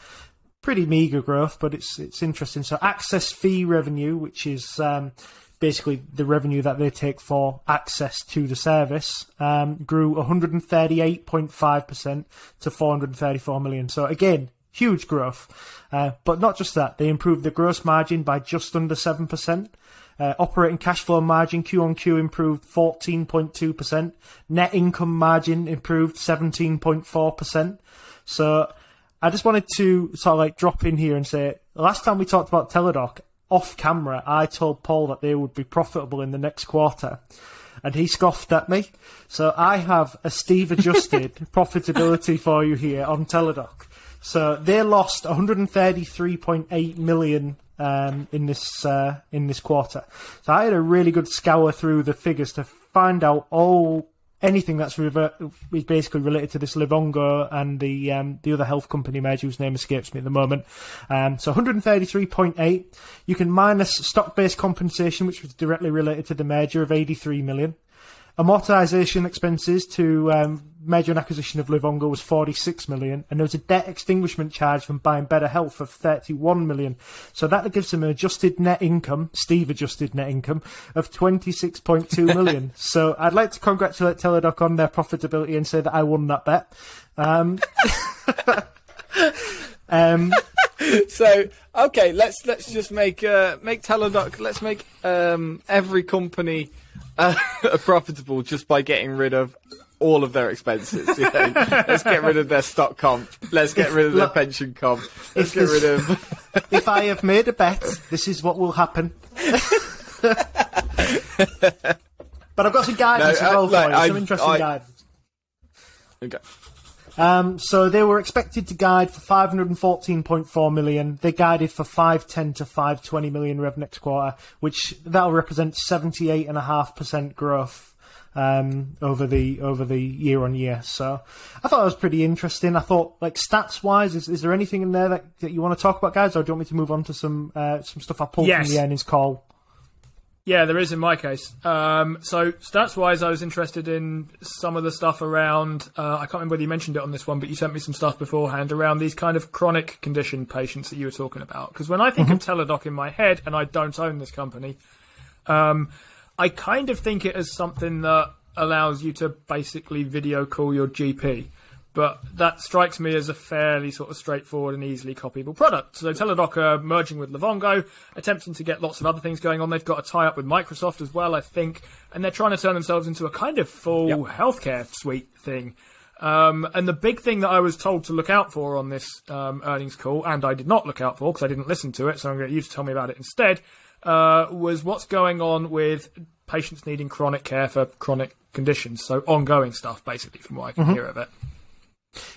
pretty meager growth, but it's it's interesting. So access fee revenue, which is um, basically the revenue that they take for access to the service, um, grew 138.5% to 434 million. So again, huge growth. Uh, but not just that, they improved the gross margin by just under 7%. Uh, operating cash flow margin Q on Q improved 14.2%. Net income margin improved 17.4%. So I just wanted to sort of like drop in here and say, last time we talked about Teladoc, off camera, I told Paul that they would be profitable in the next quarter. And he scoffed at me. So I have a Steve adjusted profitability for you here on Teladoc. So they lost 133.8 million um, in this uh, in this quarter. So I had a really good scour through the figures to find out all anything that's revert, is basically related to this Livongo and the um, the other health company merger whose name escapes me at the moment. Um, so 133.8. You can minus stock based compensation, which was directly related to the merger of 83 million. Amortization expenses to um, merger and acquisition of Livongo was 46 million, and there was a debt extinguishment charge from buying Better Health of 31 million. So that gives them an adjusted net income, Steve adjusted net income, of 26.2 million. so I'd like to congratulate Teladoc on their profitability and say that I won that bet. Um, um, so okay, let's let's just make uh, make Teladoc. Let's make um, every company uh, profitable just by getting rid of all of their expenses. You know? let's get rid of their stock comp. Let's get rid of their pension comp. Let's get rid of. if I have made a bet, this is what will happen. but I've got some guidance No, as uh, well for like, you. I- Some interesting I- guidance. Okay. Um, so they were expected to guide for 514.4 million. They guided for 510 to 520 million rev next quarter, which that'll represent 78.5% growth um, over the over the year on year. So I thought that was pretty interesting. I thought, like stats wise, is, is there anything in there that, that you want to talk about, guys, or do you want me to move on to some uh, some stuff I pulled Yes. from the earnings call? Yeah, there is in my case. Um, so stats wise, I was interested in some of the stuff around. Uh, I can't remember whether you mentioned it on this one, but you sent me some stuff beforehand around these kind of chronic condition patients that you were talking about. Because when I think of Teladoc in my head, and I don't own this company, um, I kind of think it as something that allows you to basically video call your GP. But that strikes me as a fairly sort of straightforward and easily copyable product. So Teladoc are merging with Livongo, attempting to get lots of other things going on. They've got a tie-up with Microsoft as well, I think, and they're trying to turn themselves into a kind of full healthcare suite thing. Um, and the big thing that I was told to look out for on this um, earnings call, and I did not look out for because I didn't listen to it, so I'm going to get you to tell me about it instead, uh, was what's going on with patients needing chronic care for chronic conditions. So ongoing stuff, basically, from what I can hear of it.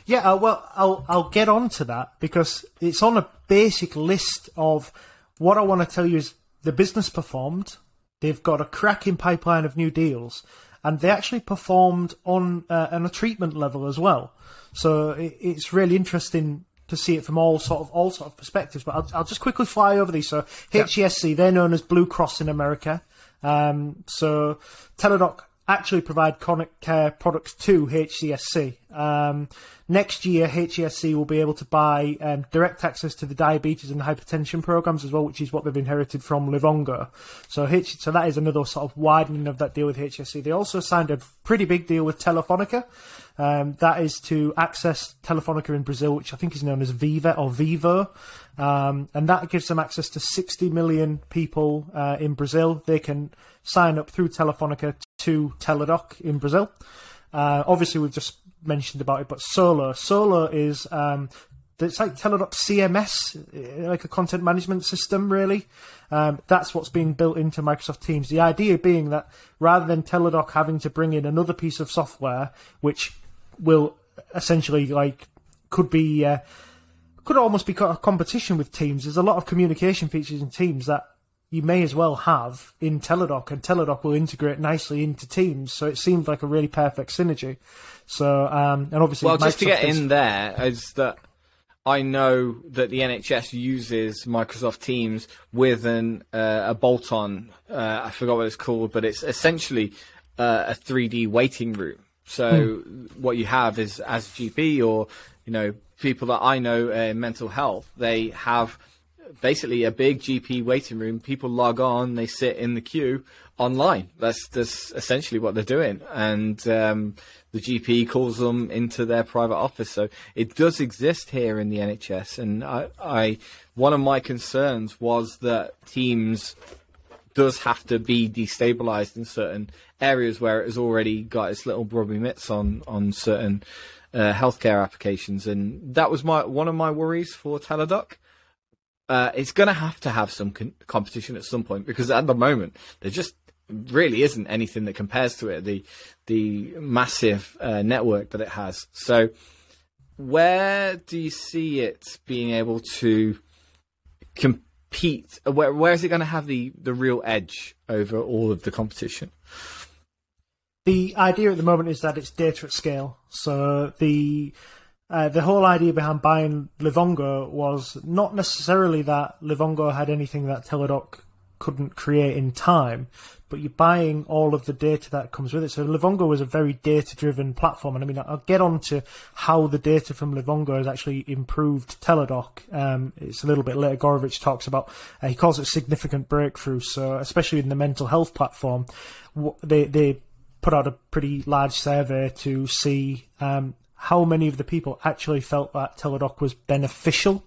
Yeah, uh, well, I'll I'll get on to that because it's on a basic list of what I want to tell you is the business performed. They've got a cracking pipeline of new deals, and they actually performed on uh, on a treatment level as well. So it, it's really interesting to see it from all sort of all sort of perspectives. But I'll, I'll just quickly fly over these. So HCSC, they're known as Blue Cross in America. Um, so Teladoc actually provide chronic care products to HCSC. Um, next year, HCSC will be able to buy um, direct access to the diabetes and hypertension programs as well, which is what they've inherited from Livongo. So, H- so that is another sort of widening of that deal with HCSC. They also signed a pretty big deal with Telefonica. Um, that is to access Telefonica in Brazil, which I think is known as Viva or Vivo. Um, and that gives them access to 60 million people uh, in Brazil. They can sign up through Telefonica to Teladoc in Brazil. Uh, obviously, we've just mentioned about it, but Solo. Solo is um, it's like Teladoc CMS, uh, like a content management system, really. Um, that's what's being built into Microsoft Teams. The idea being that rather than Teladoc having to bring in another piece of software, which will essentially like could be uh, could almost be a competition with Teams. There's a lot of communication features in Teams that you may as well have in Teladoc, and Teladoc will integrate nicely into Teams. So it seemed like a really perfect synergy. So um, and obviously, Well, just to get is- in there is that I know that the NHS uses Microsoft Teams with an uh, a bolt-on. Uh, I forgot what it's called, but it's essentially uh, a 3D waiting room. So what you have is as GP or you know people that I know in mental health, they have basically a big GP waiting room. People log on, they sit in the queue online. That's that's essentially what they're doing, and um, the GP calls them into their private office. So it does exist here in the NHS, and I, I one of my concerns was that Teams does have to be destabilized in certain areas where it has already got its little grubby mitts on on certain uh, healthcare applications, and that was my one of my worries for Teladoc. Uh, it's going to have to have some con- competition at some point because at the moment there just really isn't anything that compares to it. The the massive uh, network that it has. So, where do you see it being able to compete? Where where is it going to have the the real edge over all of the competition? the idea at the moment is that it's data at scale. So the uh, the whole idea behind buying Livongo was not necessarily that Livongo had anything that Teladoc couldn't create in time, but you're buying all of the data that comes with it. So Livongo was a very data-driven platform, and I mean, I'll get on to how the data from Livongo has actually improved Teladoc. Um, it's a little bit later. Gorevic talks about uh, he calls it significant breakthrough. So especially in the mental health platform, they they put out a pretty large survey to see um, how many of the people actually felt that Teladoc was beneficial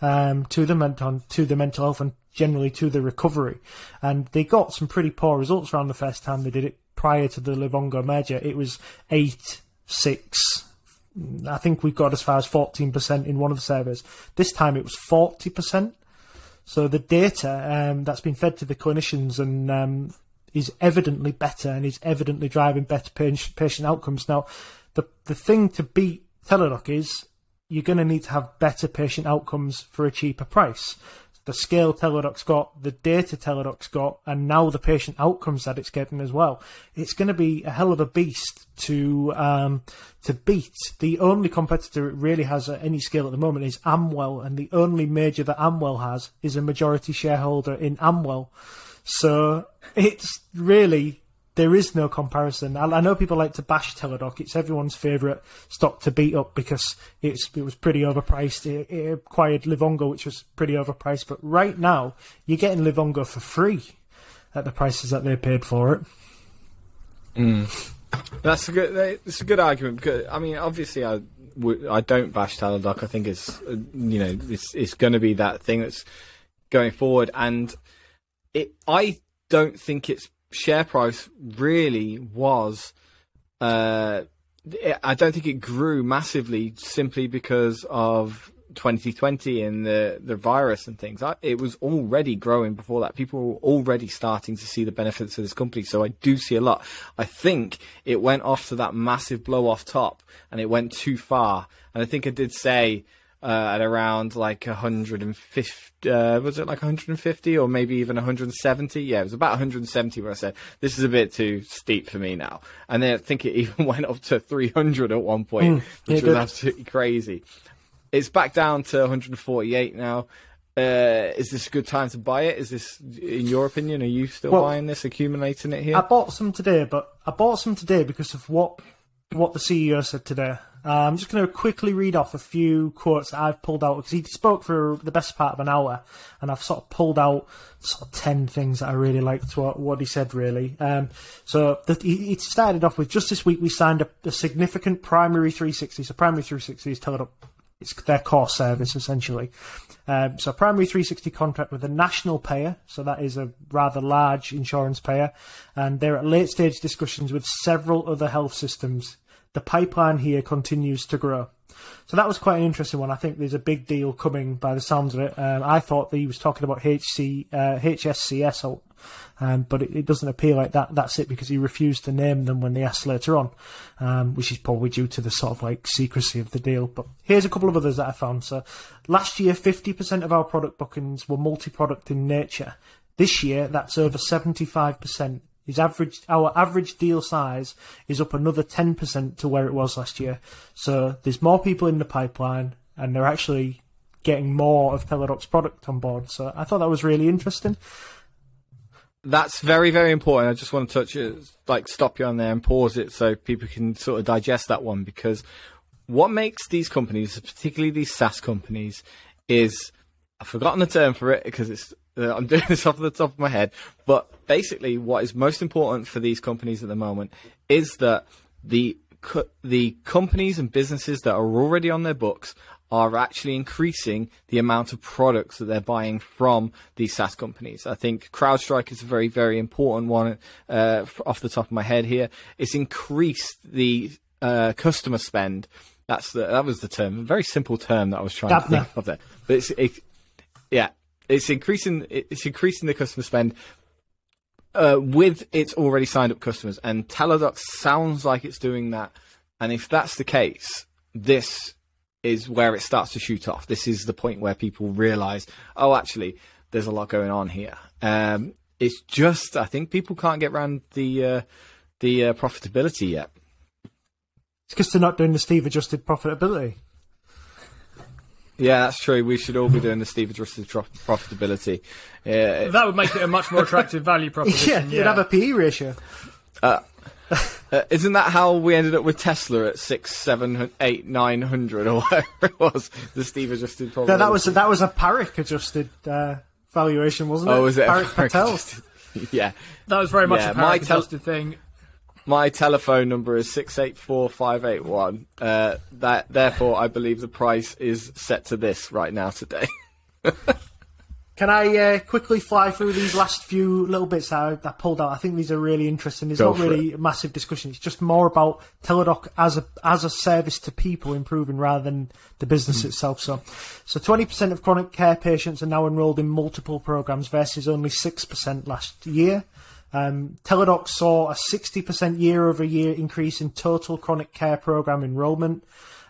um, to them and to the mental health and generally to the recovery. And they got some pretty poor results around the first time they did it prior to the Livongo merger. It was eight, six. I think we got as far as 14% in one of the surveys. This time it was 40%. So the data um, that's been fed to the clinicians and um, is evidently better and is evidently driving better patient outcomes. Now, the the thing to beat Teladoc is you're going to need to have better patient outcomes for a cheaper price. The scale Teladoc's got, the data Teladoc's got, and now the patient outcomes that it's getting as well. It's going to be a hell of a beast to um, to beat. The only competitor it really has at any scale at the moment is Amwell, and the only major that Amwell has is a majority shareholder in Amwell. So it's really there is no comparison. I, I know people like to bash Teladoc. It's everyone's favourite stock to beat up because it's it was pretty overpriced. It, it acquired Livongo, which was pretty overpriced. But right now, you're getting Livongo for free at the prices that they paid for it. That's a good. It's a good argument because I mean, obviously, I w- I don't bash Teladoc. I think it's uh, you know it's it's going to be that thing that's going forward, and it. I don't think its share price really was. Uh, I don't think it grew massively simply because of 2020 and the the virus and things. I, it was already growing before that. People were already starting to see the benefits of this company. So I do see a lot. I think it went off to that massive blow off top, and it went too far. And I think I did say uh, at around like 150, uh, was it like 150 or maybe even 170? Yeah, it was about 170 where I said, this is a bit too steep for me now. And then I think it even went up to 300 at one point, which was did. absolutely crazy. It's back down to 148 now. Uh, is this a good time to buy it? Is this, in your opinion, are you still Well, buying this, accumulating it here? I bought some today, but I bought some today because of what what the CEO said today. Uh, I'm just going to quickly read off a few quotes that I've pulled out because he spoke for the best part of an hour, and I've sort of pulled out sort of ten things that I really liked what, what he said. Really, um, so the, he, started off with just this week we signed a, a significant primary 360. So primary 360 is Teladoc it's their core service essentially. Um, so primary 360 contract with a national payer, so that is a rather large insurance payer, and they're at late stage discussions with several other health systems. The pipeline here continues to grow. So that was quite an interesting one. I think there's a big deal coming by the sounds of it. Um, I thought that he was talking about HC, uh, HSCS, Um, but it, it, doesn't appear like that. That's it because he refused to name them when they asked later on, um, which is probably due to the sort of like secrecy of the deal. But here's a couple of others that I found. So last year, 50% of our product bookings were multi-product in nature. This year, that's over 75%. His average, our average deal size is up another 10% to where it was last year. So there's more people in the pipeline, and they're actually getting more of Teladoc's product on board. So I thought that was really interesting. That's very, very important. I just want to touch it, like stop you on there and pause it so people can sort of digest that one because what makes these companies, particularly these SaaS companies, is I've forgotten the term for it because it's uh, I'm doing this off the top of my head, but basically, what is most important for these companies at the moment is that the co- the companies and businesses that are already on their books are actually increasing the amount of products that they're buying from these SaaS companies. I think CrowdStrike is a very, very important one uh, off the top of my head here. It's increased the uh, customer spend. That's the, that was the term, a very simple term that I was trying to think of there. But it's, it, yeah, it's increasing. It's increasing the customer spend uh, with its already signed up customers, and Teladoc sounds like it's doing that. And if that's the case, this is where it starts to shoot off. This is the point where people realise, oh, actually, there's a lot going on here. Um, it's just, I think people can't get around the uh, the uh, profitability yet. It's because they're not doing the Steve adjusted profitability. Yeah, that's true. We should all be doing the Steve adjusted profitability. Yeah. That would make it a much more attractive value proposition. yeah, you'd have a PE ratio. Uh, uh, isn't that how we ended up with Tesla at six, seven, eight, nine hundred, or whatever it was? The Steve adjusted. No, that was that was a Parik adjusted uh, valuation, wasn't it? Oh, was it Parik Patel? yeah, that was very much yeah, a Parik adjusted thing. My telephone number is six eight four five eight one. Uh, that therefore, I believe the price is set to this right now today. Can I uh, quickly fly through these last few little bits that I, I pulled out? I think these are really interesting. There's Go not really a massive discussion. It's just more about Teladoc as a as a service to people improving rather than the business mm. itself. So, so 20% of chronic care patients are now enrolled in multiple programs versus only 6% last year. Um, Teladoc saw a 60% year over year increase in total chronic care program enrollment.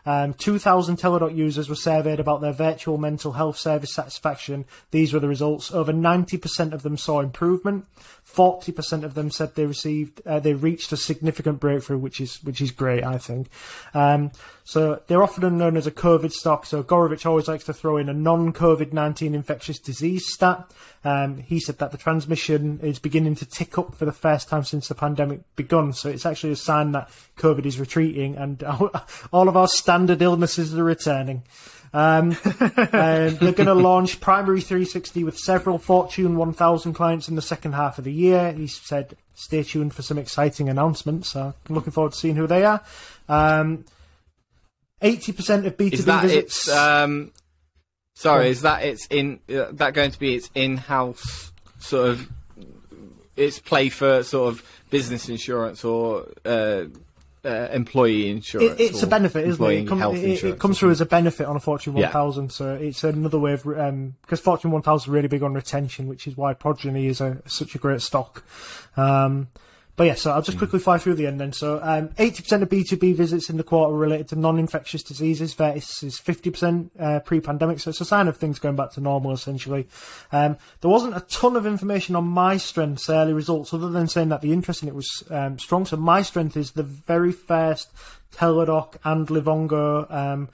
Um, 2,000 Teladoc users were surveyed about their virtual mental health service satisfaction. These were the results. Over 90% of them saw improvement. 40% of them said they received, uh, they reached a significant breakthrough, which is which is great, I think. Um, so they're often known as a COVID stock. So Gorevic always likes to throw in a non-COVID 19 infectious disease stat. Um, he said that the transmission is beginning to tick up for the first time since the pandemic begun. So it's actually a sign that COVID is retreating and all of our standard illnesses are returning. Um, they're going to launch Primary 360 with several Fortune 1000 clients in the second half of the year. He said, stay tuned for some exciting announcements. So I'm looking forward to seeing who they are. Um, Eighty percent of B two B visits. Um, sorry, is that it's in uh, that going to be its in-house sort of its play for sort of business insurance or uh, uh, employee insurance? It, it's a benefit, isn't it? It, come, it, it comes through as a benefit on a Fortune 1000, yeah. so it's another way of um, because Fortune 1000 is really big on retention, which is why Progyny is a, such a great stock. Um, but yeah, so I'll just quickly fly through the end then. So um, 80% of B2B visits in the quarter were related to non-infectious diseases versus 50% uh, pre-pandemic. So it's a sign of things going back to normal, essentially. Um, there wasn't a ton of information on myStrength's early results, other than saying that the interest in it was um, strong. So myStrength is the very first Teladoc and Livongo um,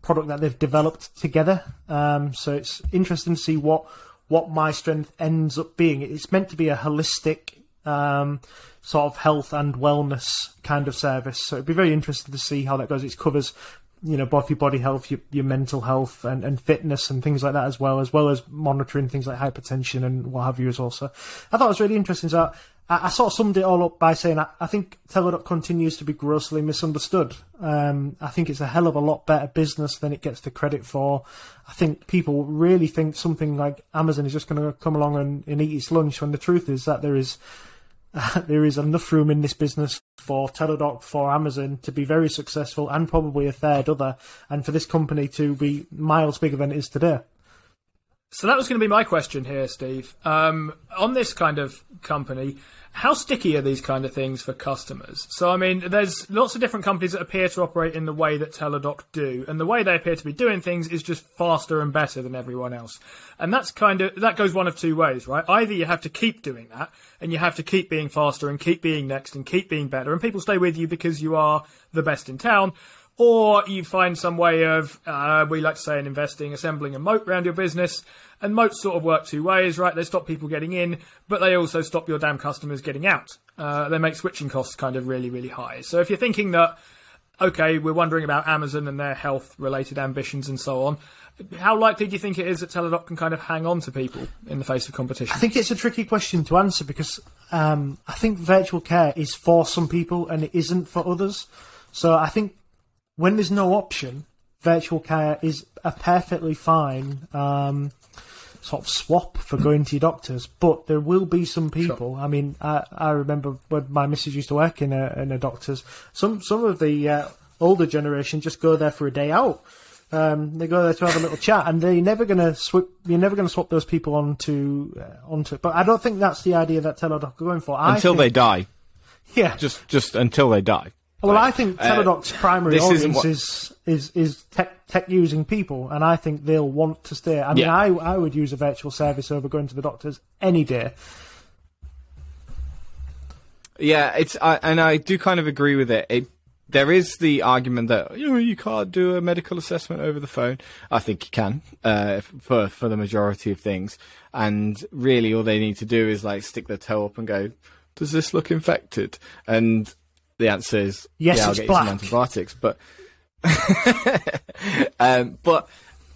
product that they've developed together. Um, so it's interesting to see what what myStrength ends up being. It's meant to be a holistic um, sort of health and wellness kind of service. So it'd be very interesting to see how that goes. It covers you know both your body health, your, your mental health, and, and fitness and things like that as well, as well as monitoring things like hypertension and what have you as well. So I thought it was really interesting. So I, I sort of summed it all up by saying I, I think Teladoc continues to be grossly misunderstood. Um, I think it's a hell of a lot better business than it gets the credit for. I think people really think something like Amazon is just going to come along and, and eat its lunch when the truth is that there is there is enough room in this business for Teladoc, for Amazon to be very successful, and probably a third other, and for this company to be miles bigger than it is today. So that was going to be my question here, Steve. Um, on this kind of company, how sticky are these kind of things for customers? So, I mean, there's lots of different companies that appear to operate in the way that Teladoc do, and the way they appear to be doing things is just faster and better than everyone else. And that's kind of that goes one of two ways, right? Either you have to keep doing that, and you have to keep being faster and keep being next and keep being better, and people stay with you because you are the best in town or you find some way of, uh, we like to say in investing, assembling a moat around your business. And moats sort of work two ways, right? They stop people getting in, but they also stop your damn customers getting out. Uh, they make switching costs kind of really, really high. So if you're thinking that, okay, we're wondering about Amazon and their health related ambitions and so on, how likely do you think it is that Teladoc can kind of hang on to people in the face of competition? I think it's a tricky question to answer because um, I think virtual care is for some people and it isn't for others. So I think when there's no option, virtual care is a perfectly fine um, sort of swap for going to your doctors. But there will be some people. Sure. I mean, I, I remember when my missus used to work in a, in a doctor's. Some some of the uh, older generation just go there for a day out. Um, they go there to have a little chat, and they're never going to swap. You're never going to swap those people onto uh, onto. But I don't think that's the idea that Teladoc are going for. Until think, they die. Yeah, just just until they die. Well, I think Teladoc's uh, primary audience what... is is is tech tech using people, and I think they'll want to stay. I mean, yeah. I I would use a virtual service over going to the doctors any day. Yeah, it's I, and I do kind of agree with it. It there is the argument that you know you can't do a medical assessment over the phone. I think you can uh, for for the majority of things, and really all they need to do is like stick their toe up and go, "Does this look infected?" and the answer is yes, yeah, I'll get black. you some antibiotics. But um, but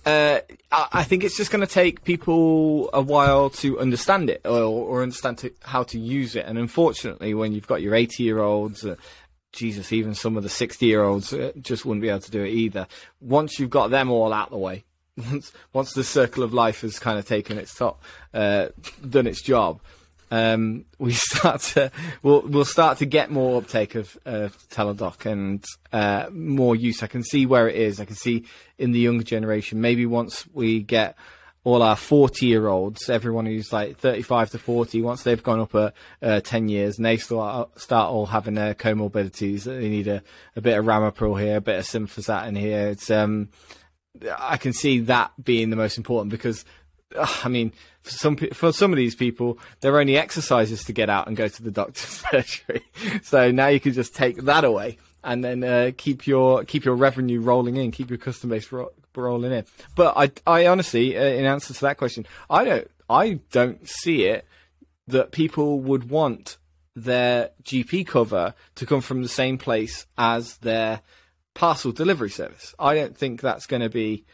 uh, I think it's just going to take people a while to understand it or, or understand to, how to use it. And unfortunately, when you've got your 80 year olds, uh, Jesus, even some of the 60 year olds uh, just wouldn't be able to do it either. Once you've got them all out the way, once once the circle of life has kind of taken its top, uh, done its job, um, we start to we'll we'll start to get more uptake of, of Teladoc and uh, more use. I can see where it is. I can see in the younger generation. Maybe once we get all our 40 year olds, everyone who's like 35 to 40, once they've gone up a, uh, 10 years and they start, start all having their comorbidities, they need a, a bit of Ramipril here, a bit of Synthesat here. It's, um, I can see that being the most important because I mean, for some for some of these people, they're only exercises to get out and go to the doctor's surgery. So now you can just take that away and then uh, keep your keep your revenue rolling in, keep your customer base ro- rolling in. But I, I honestly, uh, in answer to that question, I don't I don't see it that people would want their GP cover to come from the same place as their parcel delivery service. I don't think that's going to be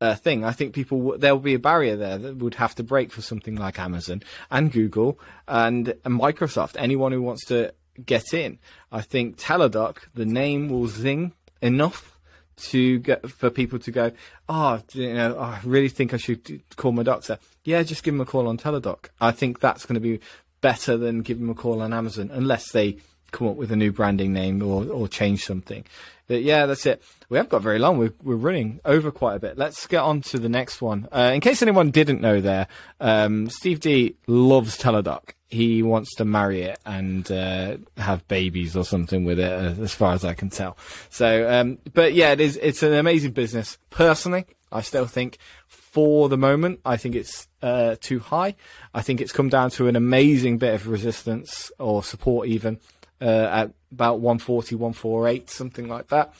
uh, thing. I think people there will be a barrier there that would have to break for something like Amazon and Google and, and Microsoft. Anyone who wants to get in, I think Teladoc, the name will zing enough to get for people to go. Oh, you know, oh, I really think I should call my doctor. Yeah, just give them a call on Teladoc. I think that's going to be better than giving them a call on Amazon, unless they come up with a new branding name or, or change something. But yeah, that's it. We haven't got very long. We're, we're running over quite a bit. Let's get on to the next one. Uh, in case anyone didn't know there, um, Steve D loves Teladoc. He wants to marry it and uh, have babies or something with it, uh, as far as I can tell. So, um, but yeah, it is. It's an amazing business. Personally, I still think for the moment, I think it's uh, too high. I think it's come down to an amazing bit of resistance or support, even uh, at about 140, 148, something like that.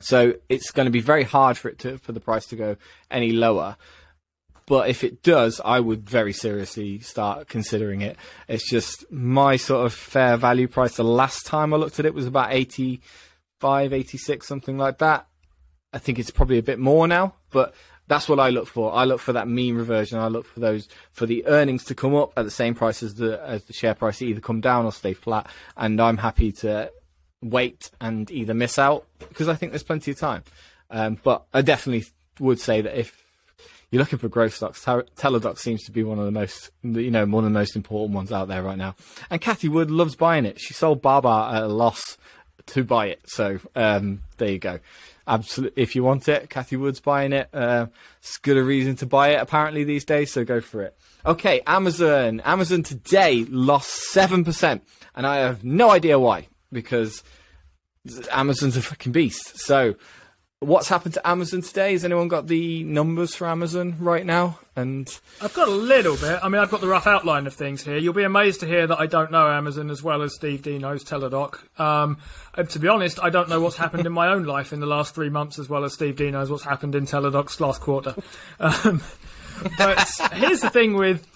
So it's going to be very hard for it to for the price to go any lower. But if it does, I would very seriously start considering it. It's just my sort of fair value price. The last time I looked at it was about 85, 86, something like that. I think it's probably a bit more now, but that's what I look for. I look for that mean reversion. I look for those for the earnings to come up at the same price as the as the share price either come down or stay flat. And I'm happy to wait and either miss out because I think there's plenty of time. Um, but I definitely would say that if you're looking for growth stocks, Teladoc seems to be one of the most, you know, one of the most important ones out there right now. And Cathie Wood loves buying it. She sold Baba at a loss to buy it. So um, there you go. Absolutely. If you want it, Cathie Wood's buying it. Uh, it's good a reason to buy it apparently these days. So go for it. Okay, Amazon. Amazon today lost seven percent, and I have no idea why because Amazon's a fucking beast. So what's happened to Amazon today? Has anyone got the numbers for Amazon right now? And I've got a little bit. I mean, I've got the rough outline of things here. You'll be amazed to hear that I don't know Amazon as well as Steve D knows Teladoc. Um, to be honest, I don't know what's happened in my own life in the last three months as well as Steve D knows what's happened in Teladoc's last quarter. Um, but here's the thing with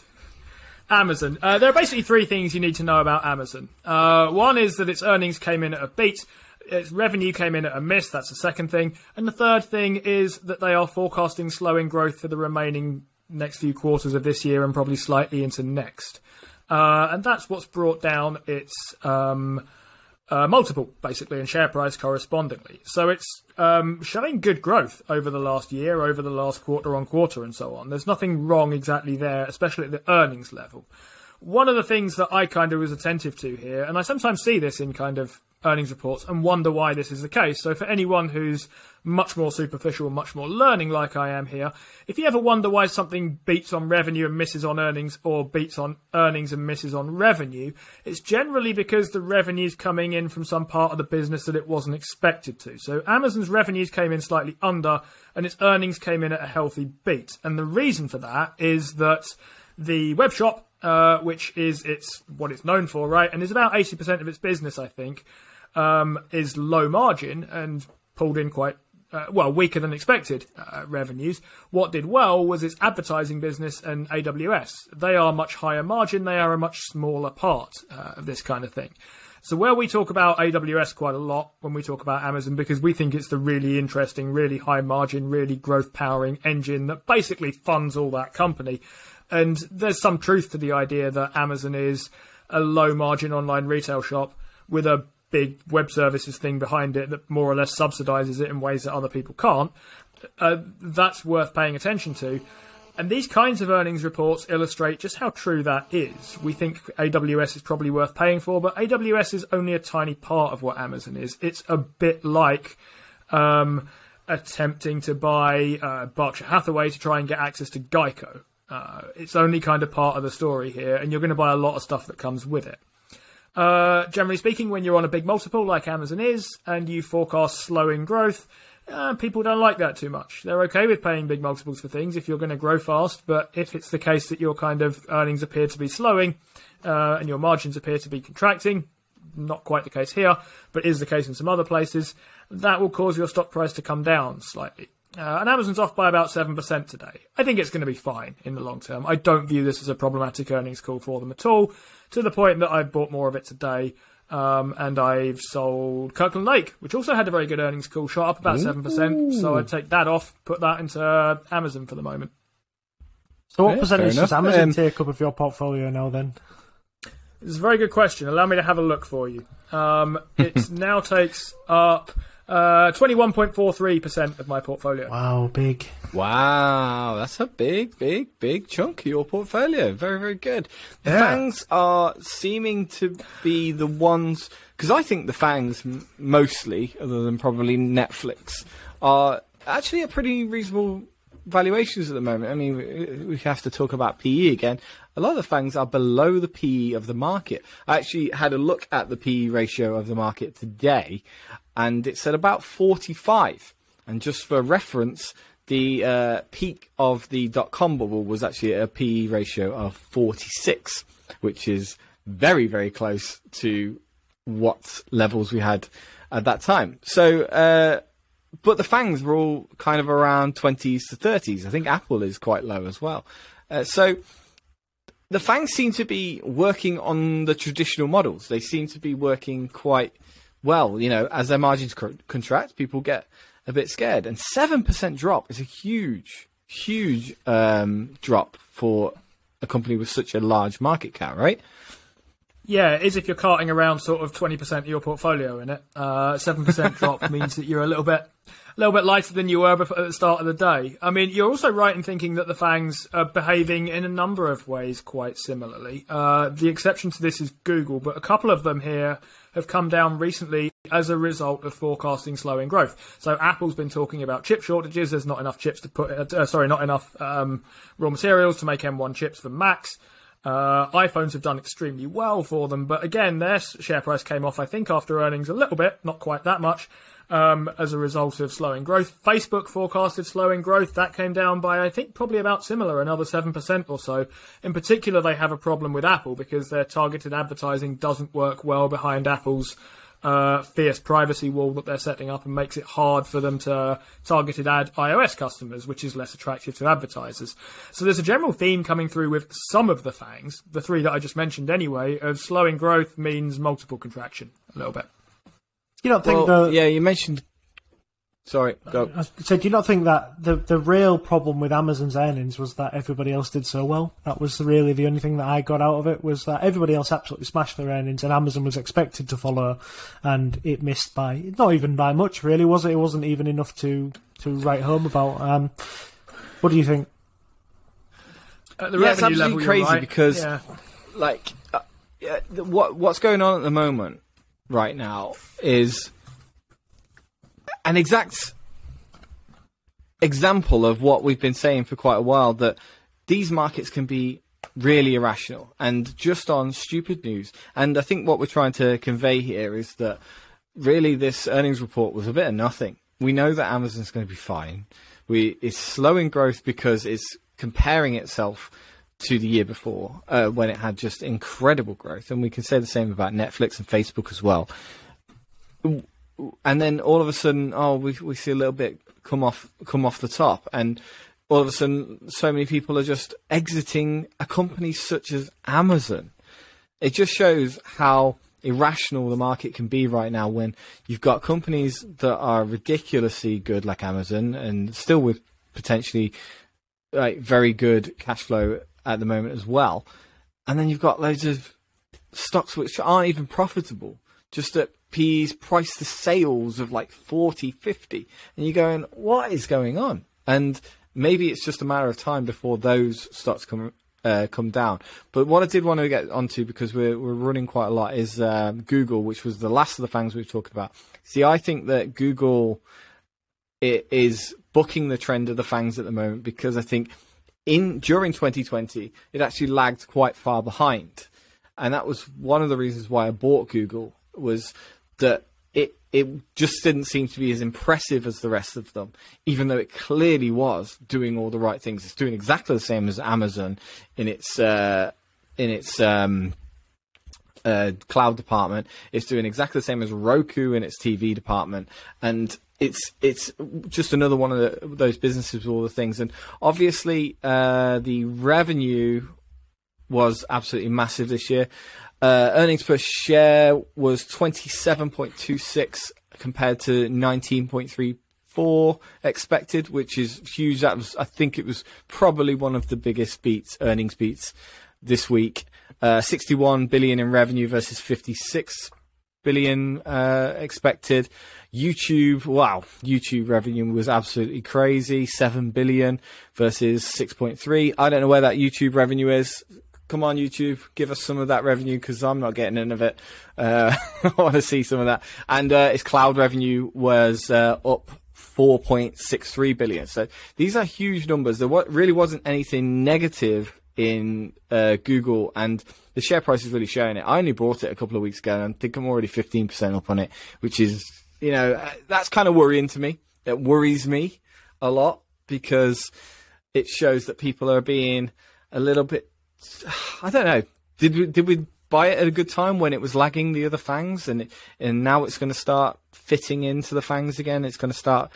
Amazon. Uh, there are basically three things you need to know about Amazon. Uh, one is that its earnings came in at a beat its revenue came in at a miss. That's the second thing. And the third thing is that they are forecasting slowing growth for the remaining next few quarters of this year and probably slightly into next. Uh, and that's what's brought down its um, uh, multiple, basically, and share price correspondingly. So it's um, showing good growth over the last year, over the last quarter on quarter, and so on. There's nothing wrong exactly there, especially at the earnings level. One of the things that I kind of was attentive to here, and I sometimes see this in kind of earnings reports and wonder why this is the case. So, for anyone who's much more superficial and much more learning, like I am here, if you ever wonder why something beats on revenue and misses on earnings, or beats on earnings and misses on revenue, it's generally because the revenue's coming in from some part of the business that it wasn't expected to. So, Amazon's revenues came in slightly under, and its earnings came in at a healthy beat. And the reason for that is that the web shop uh, which is its what it's known for, right? And is about eighty percent of its business, I think, um, is low margin and pulled in quite uh, well weaker than expected uh, revenues. What did well was its advertising business and AWS. They are much higher margin. They are a much smaller part uh, of this kind of thing. So where we talk about AWS quite a lot when we talk about Amazon because we think it's the really interesting, really high margin, really growth powering engine that basically funds all that company. And there's some truth to the idea that Amazon is a low margin online retail shop with a big web services thing behind it that more or less subsidizes it in ways that other people can't, uh, that's worth paying attention to. And these kinds of earnings reports illustrate just how true that is. We think AWS is probably worth paying for, but AWS is only a tiny part of what Amazon is. It's a bit like um, attempting to buy uh, Berkshire Hathaway to try and get access to Geico. Uh, it's only kind of part of the story here, and you're going to buy a lot of stuff that comes with it. Uh, generally speaking, when you're on a big multiple like Amazon is, and you forecast slowing growth, uh, people don't like that too much. They're okay with paying big multiples for things if you're going to grow fast, but if it's the case that your kind of earnings appear to be slowing uh, and your margins appear to be contracting, not quite the case here, but is the case in some other places, that will cause your stock price to come down slightly. Uh, and Amazon's off by about 7% today. I think it's going to be fine in the long term. I don't view this as a problematic earnings call for them at all, to the point that I've bought more of it today. Um, and I've sold Kirkland Lake, which also had a very good earnings call, shot up about seven percent. So I'd take that off, put that into uh, Amazon for the moment. So, what Yeah, percentage does. Amazon Um, take up of your portfolio now? Then It's a very good question. Allow me to have a look for you. Um, it now takes up uh, 21.43% of my portfolio. wow, big. Wow, that's a big, big, big chunk of your portfolio. Very, very good. The Yeah. fangs are seeming to be the ones because I think the fangs mostly, other than probably Netflix, are actually at pretty reasonable valuations at the moment. I mean, we- we have to talk about PE again. A lot of the fangs are below the PE of the market. I actually had a look at the PE ratio of the market today, and it's at about 45. And just for reference, the uh, peak of the dot com bubble was actually a PE ratio of 46, which is very, very close to what levels we had at that time. So, uh, but the fangs were all kind of around 20s to 30s. I think Apple is quite low as well. Uh, so the fangs seem to be working on the traditional models. They seem to be working quite well. You know, as their margins co- contract, people get a bit scared. And 7% drop is a huge, huge um, drop for a company with such a large market cap, right? Yeah, it is if you're carting around sort of 20% of your portfolio in it. Uh, 7% drop means that you're a little bit little bit lighter than you were before, at the start of the day. I mean, you're also right in thinking that the Fangs are behaving in a number of ways quite similarly. Uh, the exception to this is Google, but a couple of them here have come down recently as a result of forecasting slowing growth. So Apple's been talking about chip shortages. There's not enough chips to put, uh, sorry, not enough um, raw materials to make M1 chips for Macs. Uh, iPhones have done extremely well for them, but again, their share price came off, I think, after earnings a little bit, not quite that much, um, as a result of slowing growth. Facebook forecasted slowing growth. That came down by, I think, probably about similar, another 7% or so. In particular, they have a problem with Apple because their targeted advertising doesn't work well behind Apple's uh, fierce privacy wall that they're setting up and makes it hard for them to targeted ad iOS customers, which is less attractive to advertisers. So there's a general theme coming through with some of the fangs, the three that I just mentioned anyway, of slowing growth means multiple contraction a little bit. You don't think Well, the yeah, you mentioned. Sorry, go. So do you not think that the the real problem with Amazon's earnings was that everybody else did so well? That was really the only thing that I got out of it was that everybody else absolutely smashed their earnings and Amazon was expected to follow, and it missed by not even by much really, was it? It wasn't even enough to to write home about. Um, what do you think? At the Yeah, it's absolutely level, crazy right. because- Yeah. like uh, yeah, th- what what's going on at the moment right now is an exact example of what we've been saying for quite a while that these markets can be really irrational and just on stupid news. And i think what we're trying to convey here is that really this earnings report was a bit of nothing. We know that amazon's going to be fine. We it's slowing growth because it's comparing itself to the year before uh, when it had just incredible growth. And we can say the same about netflix and facebook as well. And then all of a sudden, oh, we we see a little bit come off come off the top, and all of a sudden, so many people are just exiting a company such as Amazon. It just shows how irrational the market can be right now when you've got companies that are ridiculously good like Amazon and still with potentially like very good cash flow at the moment as well. And then you've got loads of stocks which aren't even profitable, just at P's price to sales of like 40, 50. And you're going, what is going on? And maybe it's just a matter of time before those stocks come uh, come down. But what I did want to get onto because we're we're running quite a lot is um, Google, which was the last of the fangs we were talking about. See, I think that Google it is booking the trend of the fangs at the moment because I think in during 2020 it actually lagged quite far behind, and that was one of the reasons why I bought Google was that it it just didn't seem to be as impressive as the rest of them, even though it clearly was doing all the right things. It's doing exactly the same as Amazon in its uh, in its um, uh, cloud department. It's doing exactly the same as Roku in its TV department, and it's it's just another one of the, those businesses with all the things. And obviously, uh, the revenue was absolutely massive this year. Uh, earnings per share was 27.26 compared to 19.34 expected, which is huge. That was, I think, it was probably one of the biggest beats, earnings beats this week. Uh, 61 billion in revenue versus 56 billion uh, expected. YouTube, wow, YouTube revenue was absolutely crazy. 7 billion versus 6.3. I don't know where that YouTube revenue is. Come on, YouTube, give us some of that revenue because I'm not getting any of it. Uh, I want to see some of that. And uh, its cloud revenue was uh, up 4.63 billion. So these are huge numbers. There really wasn't anything negative in uh, Google, and the share price is really showing it. I only bought it a couple of weeks ago, and I think I'm already 15% up on it, which is, you know, uh, that's kind of worrying to me. It worries me a lot because it shows that people are being a little bit. I don't know. Did we did we buy it at a good time when it was lagging the other fangs, and and now it's going to start fitting into the fangs again? It's going to start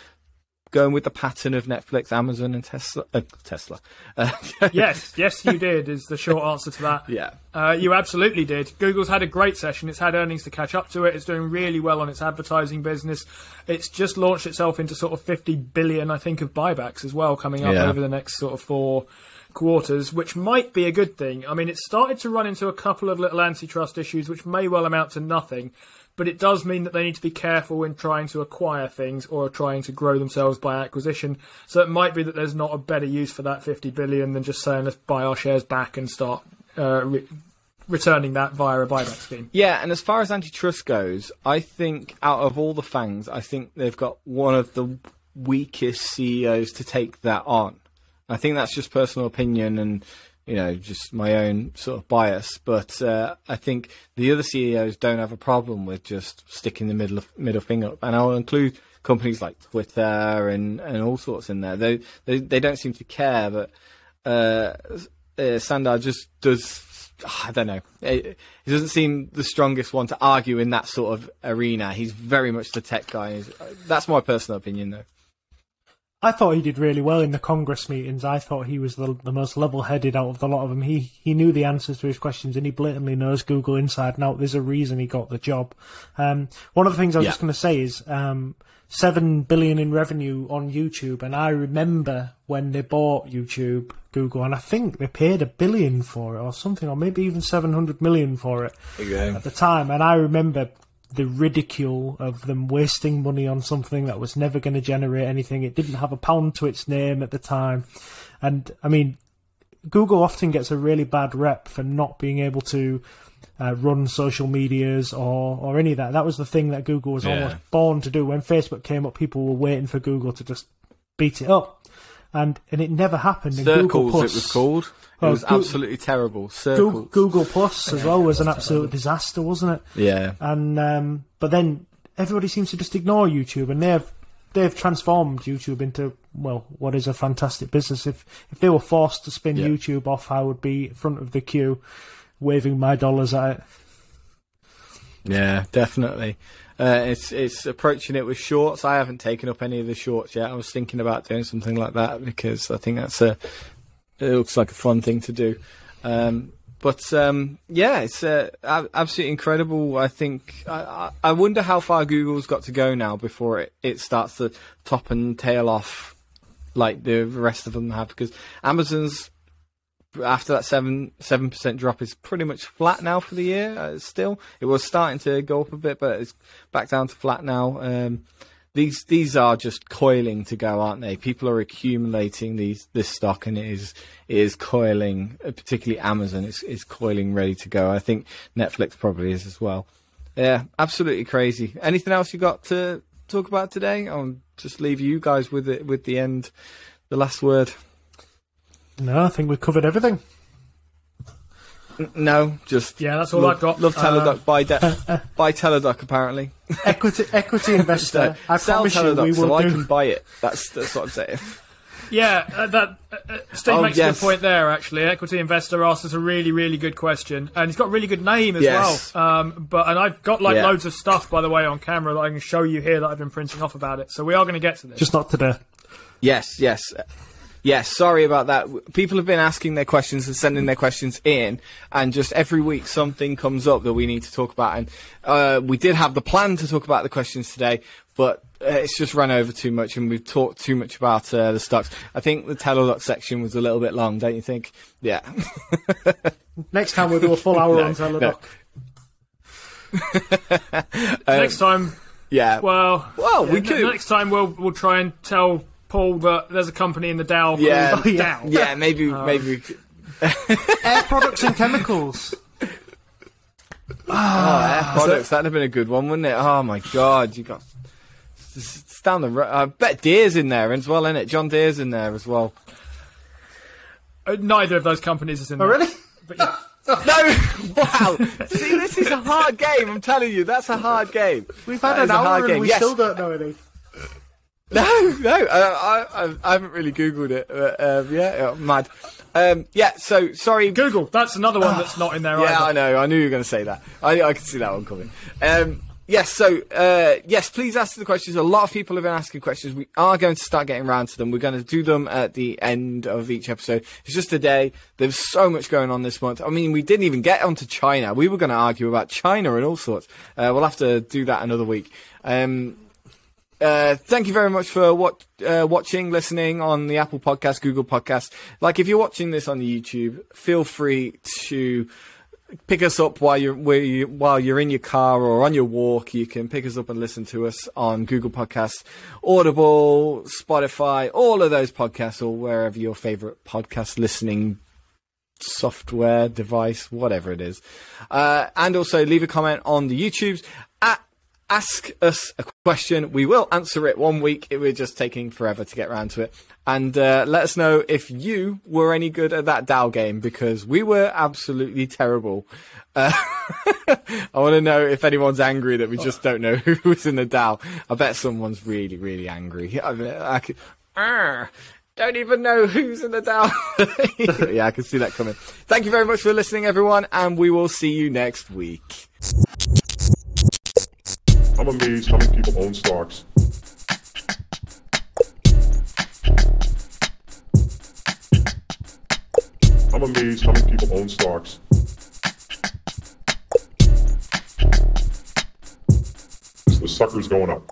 going with the pattern of Netflix, Amazon, and Tesla. Uh, Tesla. Uh, yes, yes, you did. Is the short answer to that? yeah. Uh, you absolutely did. Google's had a great session. It's had earnings to catch up to it. It's doing really well on its advertising business. It's just launched itself into sort of 50 billion, I think, of buybacks as well, coming up Yeah. over the next sort of four quarters, which might be a good thing. I mean, it started to run into a couple of little antitrust issues, which may well amount to nothing, but it does mean that they need to be careful in trying to acquire things or trying to grow themselves by acquisition. So it might be that there's not a better use for that 50 billion than just saying let's buy our shares back and start uh, re- returning that via a buyback scheme. Yeah, and as far as antitrust goes, I think out of all the fangs, I think they've got one of the weakest CEOs to take that on. I think that's just personal opinion and you know just my own sort of bias, but uh, I think the other CEOs don't have a problem with just sticking the middle middle finger up, and I'll include companies like Twitter and, and all sorts in there. They, they they don't seem to care, but uh, uh, Sundar just does. I don't know. He doesn't seem the strongest one to argue in that sort of arena. He's very much the tech guy. That's my personal opinion, though. I thought he did really well in the Congress meetings. I thought he was the, the most level-headed out of the lot of them. He he knew the answers to his questions, and he blatantly knows Google inside and out. There's a reason he got the job. Um, one of the things I was yeah. just going to say is um, seven billion in revenue on YouTube, and I remember when they bought YouTube, Google, and I think they paid a billion for it or something, or maybe even seven hundred million for it okay. at the time. And I remember the ridicule of them wasting money on something that was never going to generate anything. It didn't have a pound to its name at the time. And I mean, Google often gets a really bad rep for not being able to uh, run social medias or, or any of that. That was the thing that Google was yeah. almost born to do. When Facebook came up, people were waiting for Google to just beat it up. And and it never happened. Circles, Google Plus, it was called. It was Go- absolutely terrible. Circles. Google Plus as well was an absolute disaster, wasn't it? Yeah. And um, but then everybody seems to just ignore YouTube, and they've they've transformed YouTube into well, what is a fantastic business. If if they were forced to spin YouTube off, I would be front of the queue, waving my dollars at it. Yeah, definitely. Uh, it's it's approaching it with shorts. I haven't taken up any of the shorts yet. I was thinking about doing something like that because I think that's a it looks like a fun thing to do. Um, but um, yeah, it's uh, absolutely incredible. I think I, I wonder how far Google's got to go now before it, it starts to top and tail off like the rest of them have. Because Amazon's after that seven seven percent drop is pretty much flat now for the year. Uh, still, it was starting to go up a bit, but it's back down to flat now. Um, these these are just coiling to go, aren't they? People are accumulating these this stock, and it is it is coiling. Uh, particularly Amazon is is coiling, ready to go. I think Netflix probably is as well. Yeah, absolutely crazy. Anything else you got to talk about today? I'll just leave you guys with it with the end, the last word. No, I think we've covered everything. No, just yeah. That's all love, I've got. Love Teladoc. Uh, buy de- buy Teladoc. Apparently, equity equity investor. I Sell promise Teladoc you, we so will I can buy it. That's that's what I'm saying. Yeah, uh, that uh, uh Steve oh, makes yes. a good point there. Actually, equity investor asks us a really, really good question, and he's got a really good name as yes. well. Um, but and I've got like yeah. loads of stuff, by the way, on camera that I can show you here that I've been printing off about it. So we are going to get to this. Just not today. Yes, yes. Yes, sorry about that. People have been asking their questions and sending their questions in, and just every week something comes up that we need to talk about. And uh, we did have the plan to talk about the questions today, but uh, it's just run over too much, and we've talked too much about uh, the stocks. I think the Teladoc section was a little bit long, don't you think? Yeah. Next time we'll do a full hour no, on Teladoc. No. um, next time. Yeah. Well. Well, we could. Next time we'll we'll try and tell Paul that there's a company in the Dow yeah, called yeah, Dow. Yeah, maybe um, maybe. air products and chemicals. Oh, air products. That'd have been a good one, wouldn't it? Oh my god, you got. It's down the road. I bet Deere's in there as well, isn't it? John Deere's in there as well. Uh, neither of those companies is in oh, there. Oh, really? But yeah. no! Wow! See, this is a hard game. I'm telling you, that's a hard game. We've had that an hour and game. we yes. still don't know any. No, no, I, I, I haven't really googled it. But, um, yeah, mad. Um, yeah, so sorry. Google. That's another one that's not in there. Yeah, either. I know. I knew you were going to say that. I, I could see that one coming. Um, yes, so uh, yes, please ask the questions. A lot of people have been asking questions. We are going to start getting around to them. We're going to do them at the end of each episode. It's just a day. There's so much going on this month. I mean, we didn't even get onto China. We were going to argue about China and all sorts. Uh, we'll have to do that another week. Um, uh, thank you very much for what, uh, watching, listening on the Apple Podcast, Google Podcast. Like, if you're watching this on the YouTube, feel free to pick us up while you're while you're in your car or on your walk. You can pick us up and listen to us on Google Podcasts, Audible, Spotify, all of those podcasts, or wherever your favorite podcast listening software device, whatever it is. Uh, and also leave a comment on the YouTubes. Ask us a question. We will answer it one week. We're just taking forever to get around to it. And uh, let us know if you were any good at that Dow game because we were absolutely terrible. Uh, I want to know if anyone's angry that we just don't know who was in the Dow. I bet someone's really, really angry. I, mean, I could, Arr, don't even know who's in the Dow. yeah, I can see that coming. Thank you very much for listening, everyone, and we will see you next week. I'm amazed how many people own stocks. I'm amazed how many people own stocks. The sucker's going up.